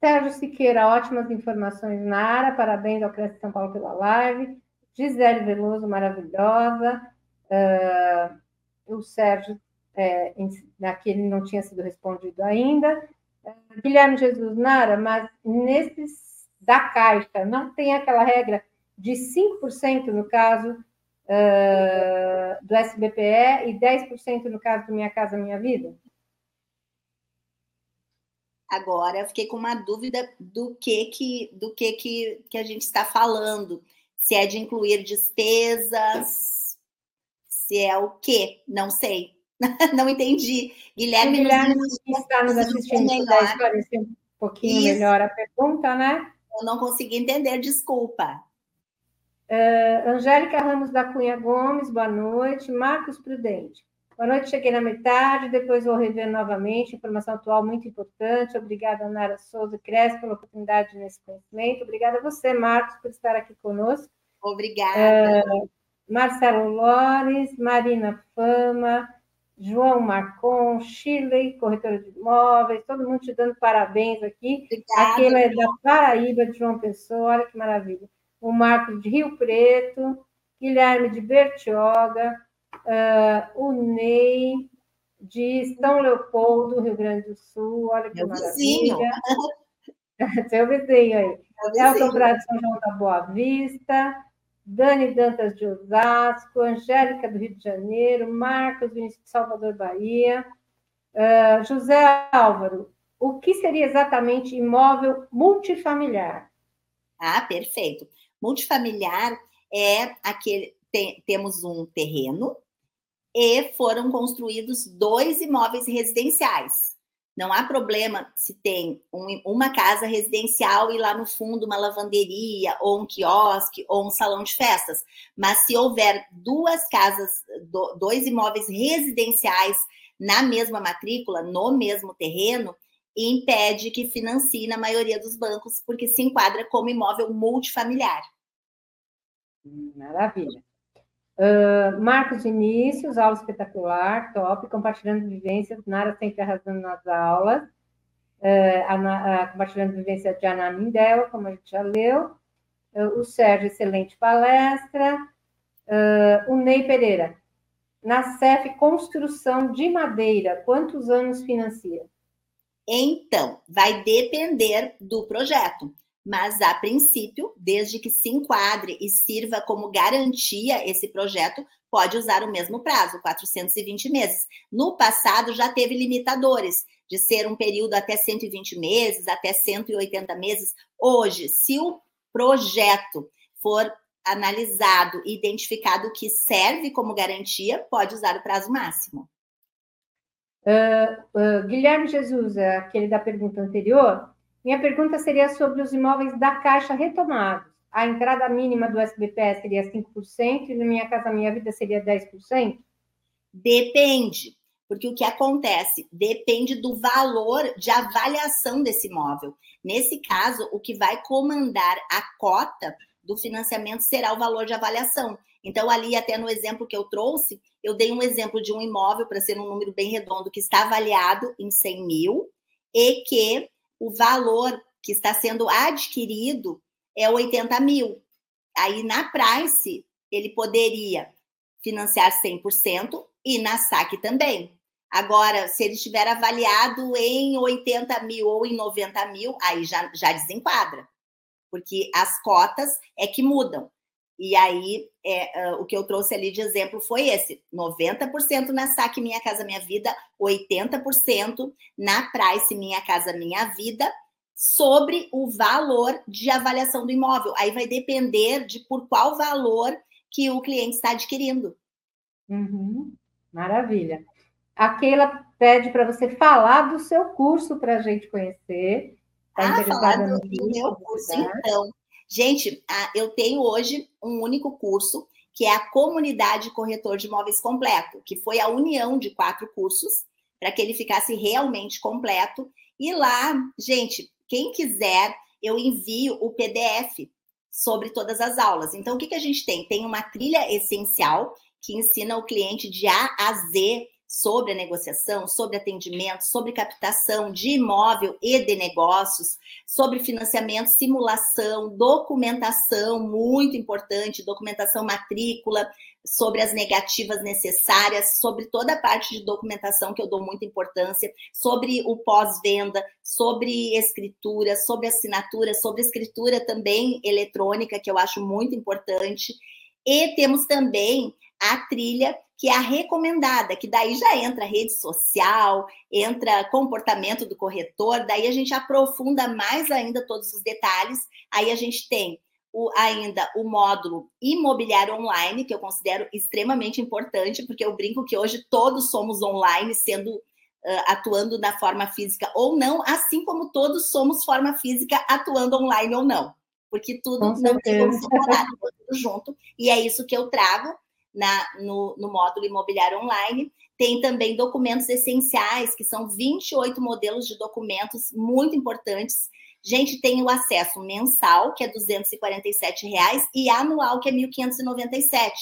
Sérgio Siqueira, ótimas informações na área, parabéns ao Cresce São Paulo pela live. Gisele Veloso, maravilhosa. Uh, o Sérgio, é, naquele não tinha sido respondido ainda. Uh, Guilherme Jesus Nara, mas nesses da Caixa, não tem aquela regra de 5% no caso uh, do SBPE e 10% no caso do Minha Casa Minha Vida? Agora, eu fiquei com uma dúvida do que que do que que, que a gente está falando. Se é de incluir despesas, se é o quê? Não sei. Não entendi. Guilherme, Guilherme nos, está nos assistindo, esclarecer um pouquinho Isso. melhor a pergunta, né? Eu não consegui entender, desculpa. Uh, Angélica Ramos da Cunha Gomes, boa noite. Marcos Prudente. Boa noite, cheguei na metade, depois vou rever novamente. Informação atual muito importante. Obrigada, Nara Souza e Cresce, pela oportunidade nesse conhecimento. Obrigada a você, Marcos, por estar aqui conosco. Obrigada. É, Marcelo Lores, Marina Fama, João Marcon, Shirley, corretora de imóveis, todo mundo te dando parabéns aqui. Obrigada. Aquele é da Paraíba, de João Pessoa, olha que maravilha. O Marcos de Rio Preto, Guilherme de Bertioga, Uh, o Ney, de São Leopoldo, Rio Grande do Sul. Olha que Meu maravilha. Vizinho. Seu vizinho aí. Elton Prado São João da Boa Vista. Dani Dantas de Osasco, Angélica do Rio de Janeiro, Marcos Vinícius de Salvador, Bahia, uh, José Álvaro, o que seria exatamente imóvel multifamiliar? Ah, perfeito. Multifamiliar é aquele. Tem, temos um terreno e foram construídos dois imóveis residenciais. Não há problema se tem um, uma casa residencial e lá no fundo uma lavanderia, ou um quiosque, ou um salão de festas. Mas se houver duas casas, dois imóveis residenciais na mesma matrícula, no mesmo terreno, impede que financie na maioria dos bancos, porque se enquadra como imóvel multifamiliar. Maravilha. Uh, Marcos Vinícius, aula espetacular, top, compartilhando vivências, Nara sempre arrasando nas aulas, uh, uh, compartilhando vivência de Ana Mindel, como a gente já leu, o Sérgio, excelente palestra, o Ney Pereira, na CEF Construção de Madeira, quantos anos financia? Então, vai depender do projeto mas a princípio, desde que se enquadre e sirva como garantia esse projeto, pode usar o mesmo prazo, 420 meses. No passado já teve limitadores de ser um período até 120 meses, até 180 meses. Hoje, se o projeto for analisado e identificado que serve como garantia, pode usar o prazo máximo. Uh, uh, Guilherme Jesus, aquele da pergunta anterior, minha pergunta seria sobre os imóveis da Caixa retomados. A entrada mínima do SBPE seria 5% e na Minha Casa Minha Vida seria 10%? Depende, porque o que acontece? Depende do valor de avaliação desse imóvel. Nesse caso, o que vai comandar a cota do financiamento será o valor de avaliação. Então, ali, até no exemplo que eu trouxe, eu dei um exemplo de um imóvel, para ser um número bem redondo, que está avaliado em 100 mil e que o valor que está sendo adquirido é 80 mil. Aí na Price ele poderia financiar 100% e na SAC também. Agora, se ele estiver avaliado em 80 mil ou em 90 mil, aí já, já desenquadra, porque as cotas é que mudam. E aí, é, uh, o que eu trouxe ali de exemplo foi esse: 90% na SAC Minha Casa Minha Vida, 80% na Price Minha Casa Minha Vida, sobre o valor de avaliação do imóvel. Aí vai depender de por qual valor que o cliente está adquirindo. Uhum. Maravilha. A Keila pede para você falar do seu curso para a gente conhecer. Tá ah, falar do, do meu curso, então. Gente, eu tenho hoje um único curso, que é a Comunidade Corretor de Imóveis Completo, que foi a união de quatro cursos, para que ele ficasse realmente completo. E lá, gente, quem quiser, eu envio o PDF sobre todas as aulas. Então, o que, que a gente tem? Tem uma trilha essencial que ensina o cliente de A a Z sobre a negociação, sobre atendimento, sobre captação de imóvel e de negócios, sobre financiamento, simulação, documentação, muito importante, documentação matrícula, sobre as negativas necessárias, sobre toda a parte de documentação que eu dou muita importância, sobre o pós-venda, sobre escritura, sobre assinatura, sobre escritura também eletrônica, que eu acho muito importante. E temos também a trilha que é a recomendada, que daí já entra rede social, entra comportamento do corretor, daí a gente aprofunda mais ainda todos os detalhes. Aí a gente tem o, ainda o módulo imobiliário online, que eu considero extremamente importante, porque eu brinco que hoje todos somos online, sendo uh, atuando na forma física ou não, assim como todos somos forma física atuando online ou não. Porque tudo não tem como separar, tudo junto. E é isso que eu trago na, no, no módulo imobiliário online. Tem também documentos essenciais, que são 28 modelos de documentos muito importantes. Gente, tem o acesso mensal, que é 247 reais, e anual, que é R$ 1.597.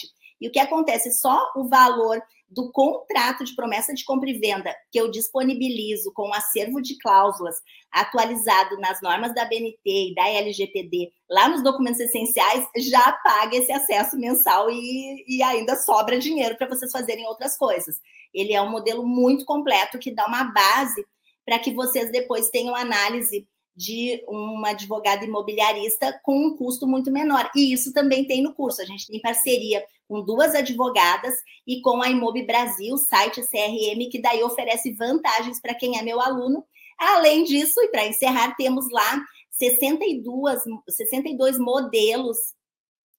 E o que acontece? Só o valor do contrato de promessa de compra e venda que eu disponibilizo com um acervo de cláusulas atualizado nas normas da BNT e da LGPD, lá nos documentos essenciais, já paga esse acesso mensal e, e ainda sobra dinheiro para vocês fazerem outras coisas. Ele é um modelo muito completo que dá uma base para que vocês depois tenham análise de uma advogada imobiliarista com um custo muito menor. E isso também tem no curso. A gente tem parceria com duas advogadas e com a Imob Brasil, site CRM, que daí oferece vantagens para quem é meu aluno. Além disso, e para encerrar, temos lá 62, 62 modelos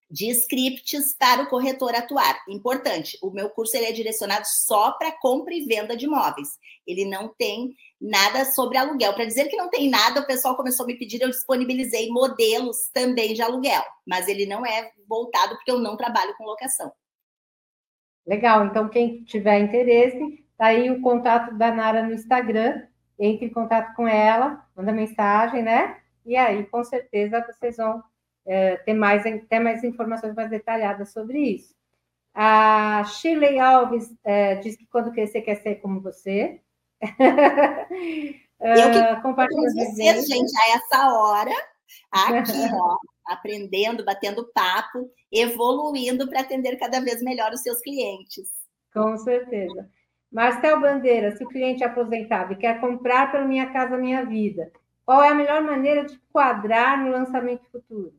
de scripts para o corretor atuar. Importante, o meu curso ele é direcionado só para compra e venda de imóveis. Ele não tem nada sobre aluguel. Para dizer que não tem nada, o pessoal começou a me pedir, eu disponibilizei modelos também de aluguel, mas ele não é voltado porque eu não trabalho com locação. Legal, então quem tiver interesse, tá aí o contato da Nara no Instagram, entre em contato com ela, manda mensagem, né? E aí, com certeza, vocês vão é, ter, mais, ter mais informações mais detalhadas sobre isso. A Shirley Alves é, diz que quando crescer quer ser como você. Eu que uh, compartilho com vocês, gente, a essa hora, aqui, ó, aprendendo, batendo papo, evoluindo para atender cada vez melhor os seus clientes. Com certeza. Marcel Bandeira, se o cliente é aposentado e quer comprar pela Minha Casa Minha Vida, qual é a melhor maneira de quadrar no lançamento futuro?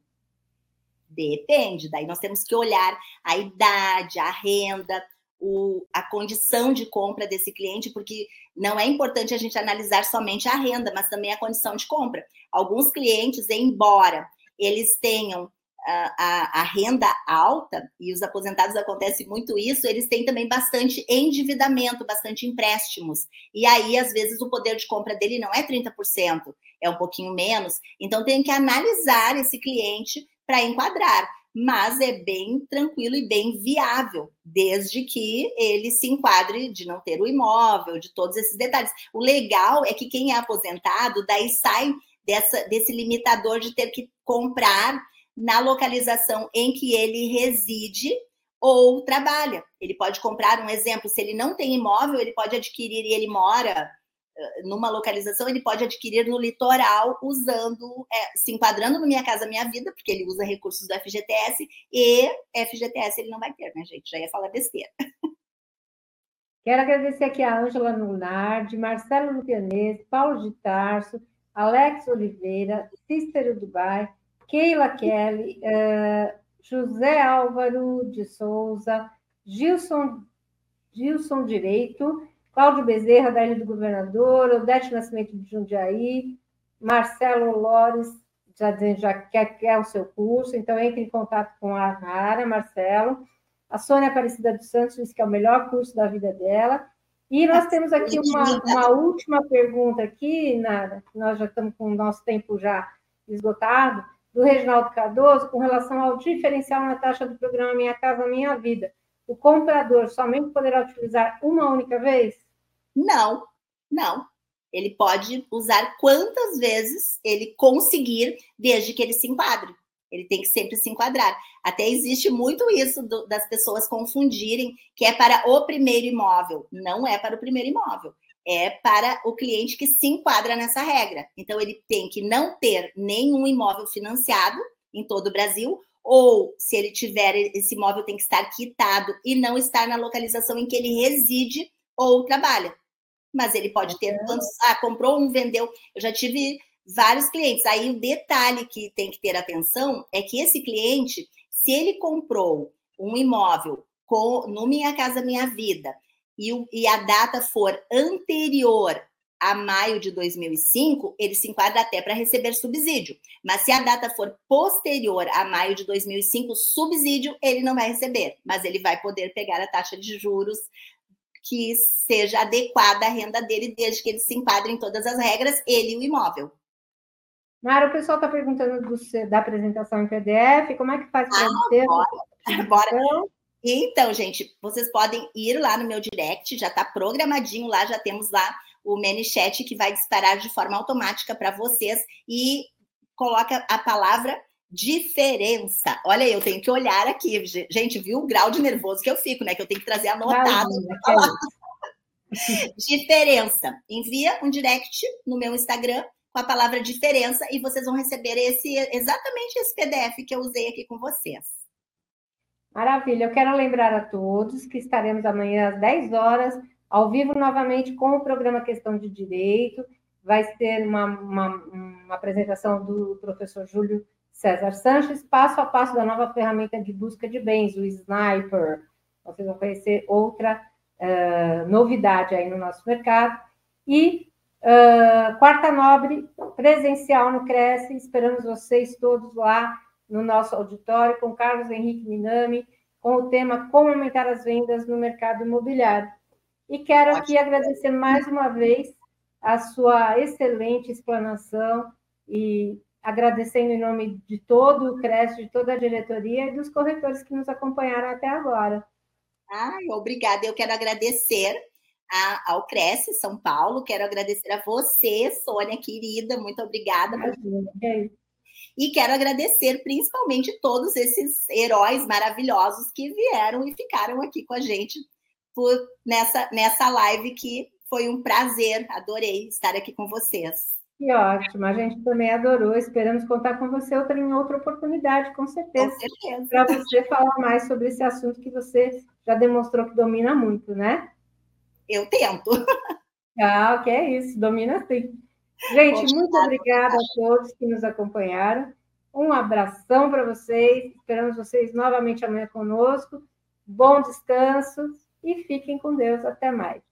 Depende, daí nós temos que olhar a idade, a renda, o, a condição de compra desse cliente, porque não é importante a gente analisar somente a renda, mas também a condição de compra. Alguns clientes, embora eles tenham a, a, renda alta, e os aposentados acontece muito isso, eles têm também bastante endividamento, bastante empréstimos. E aí, às vezes, o poder de compra dele não é 30%, é um pouquinho menos. Então, tem que analisar esse cliente para enquadrar. Mas é bem tranquilo e bem viável, desde que ele se enquadre de não ter o imóvel, de todos esses detalhes. O legal é que quem é aposentado, daí sai dessa, desse limitador de ter que comprar na localização em que ele reside ou trabalha. Ele pode comprar um exemplo, se ele não tem imóvel, ele pode adquirir e ele mora numa localização, ele pode adquirir no litoral usando, é, se enquadrando no Minha Casa Minha Vida, porque ele usa recursos do FGTS, e FGTS ele não vai ter, né, gente? Já ia falar besteira. Quero agradecer aqui a Ângela Nunardi, Marcelo Lupianese, Paulo de Tarso, Alex Oliveira, Cícero Dubai, Keila Kelly, uh, José Álvaro de Souza, Gilson, Gilson Direito, Cláudio Bezerra, da Ilha do Governador, Odete Nascimento de Jundiaí, Marcelo Lores, já, já quer, quer o seu curso, então entre em contato com a Nara, Marcelo. A Sônia Aparecida dos Santos disse que é o melhor curso da vida dela. E nós temos aqui uma, uma última pergunta aqui, Nara, nós já estamos com o nosso tempo já esgotado, do Reginaldo Cardoso com relação ao diferencial na taxa do programa Minha Casa Minha Vida. O comprador somente poderá utilizar uma única vez? Não, não. Ele pode usar quantas vezes ele conseguir, desde que ele se enquadre. Ele tem que sempre se enquadrar. Até existe muito isso do, das pessoas confundirem que é para o primeiro imóvel. Não é para o primeiro imóvel é para o cliente que se enquadra nessa regra. Então, ele tem que não ter nenhum imóvel financiado em todo o Brasil, ou se ele tiver, esse imóvel tem que estar quitado e não estar na localização em que ele reside ou trabalha. Mas ele pode ter. Ah, comprou um, vendeu. Eu já tive vários clientes. Aí o detalhe que tem que ter atenção é que esse cliente, se ele comprou um imóvel com, no Minha Casa Minha Vida e, o, e a data for anterior a maio de 2005, ele se enquadra até para receber subsídio. Mas se a data for posterior a maio de 2005, subsídio ele não vai receber, mas ele vai poder pegar a taxa de juros que seja adequada à renda dele, desde que ele se enquadre em todas as regras, ele e o imóvel. Mara, o pessoal está perguntando do, da apresentação em PDF, como é que faz para ah, ter? Bora, bora. Então, gente, vocês podem ir lá no meu direct, já está programadinho lá, já temos lá o ManyChat que vai disparar de forma automática para vocês e coloca a palavra diferença. Olha, eu tenho que olhar aqui, gente, viu o grau de nervoso que eu fico, né? Que eu tenho que trazer anotado. diferença. Envia um direct no meu Instagram com a palavra diferença e vocês vão receber esse exatamente esse PDF que eu usei aqui com vocês. Maravilha. Eu quero lembrar a todos que estaremos amanhã às 10 horas, ao vivo novamente com o programa Questão de Direito. Vai ter uma, uma, uma apresentação do professor Júlio César Sanches, passo a passo da nova ferramenta de busca de bens, o Sniper. Vocês vão conhecer outra uh, novidade aí no nosso mercado. E Uh, quarta Nobre, presencial no Cresce, esperamos vocês todos lá no nosso auditório, com Carlos Henrique Minami, com o tema Como aumentar as vendas no mercado imobiliário. E quero aqui agradecer mais uma vez a sua excelente explanação e agradecendo em nome de todo o Cresce, de toda a diretoria e dos corretores que nos acompanharam até agora. Ai, obrigada. Eu quero agradecer a, ao Cresce São Paulo, quero agradecer a você, Sônia, querida, muito obrigada. Imagina, e quero agradecer principalmente todos esses heróis maravilhosos que vieram e ficaram aqui com a gente por, nessa, nessa live que foi um prazer, adorei estar aqui com vocês. Que ótimo, a gente também adorou. Esperamos contar com você outra, em outra oportunidade, com certeza. Com certeza. Para você falar mais sobre esse assunto que você já demonstrou que domina muito, né? Eu tento. Ah, que é isso, domina sim. Gente, muito obrigada a todos que nos acompanharam. Um abração para vocês. Esperamos vocês novamente amanhã conosco. Bom descanso e fiquem com Deus. Até mais.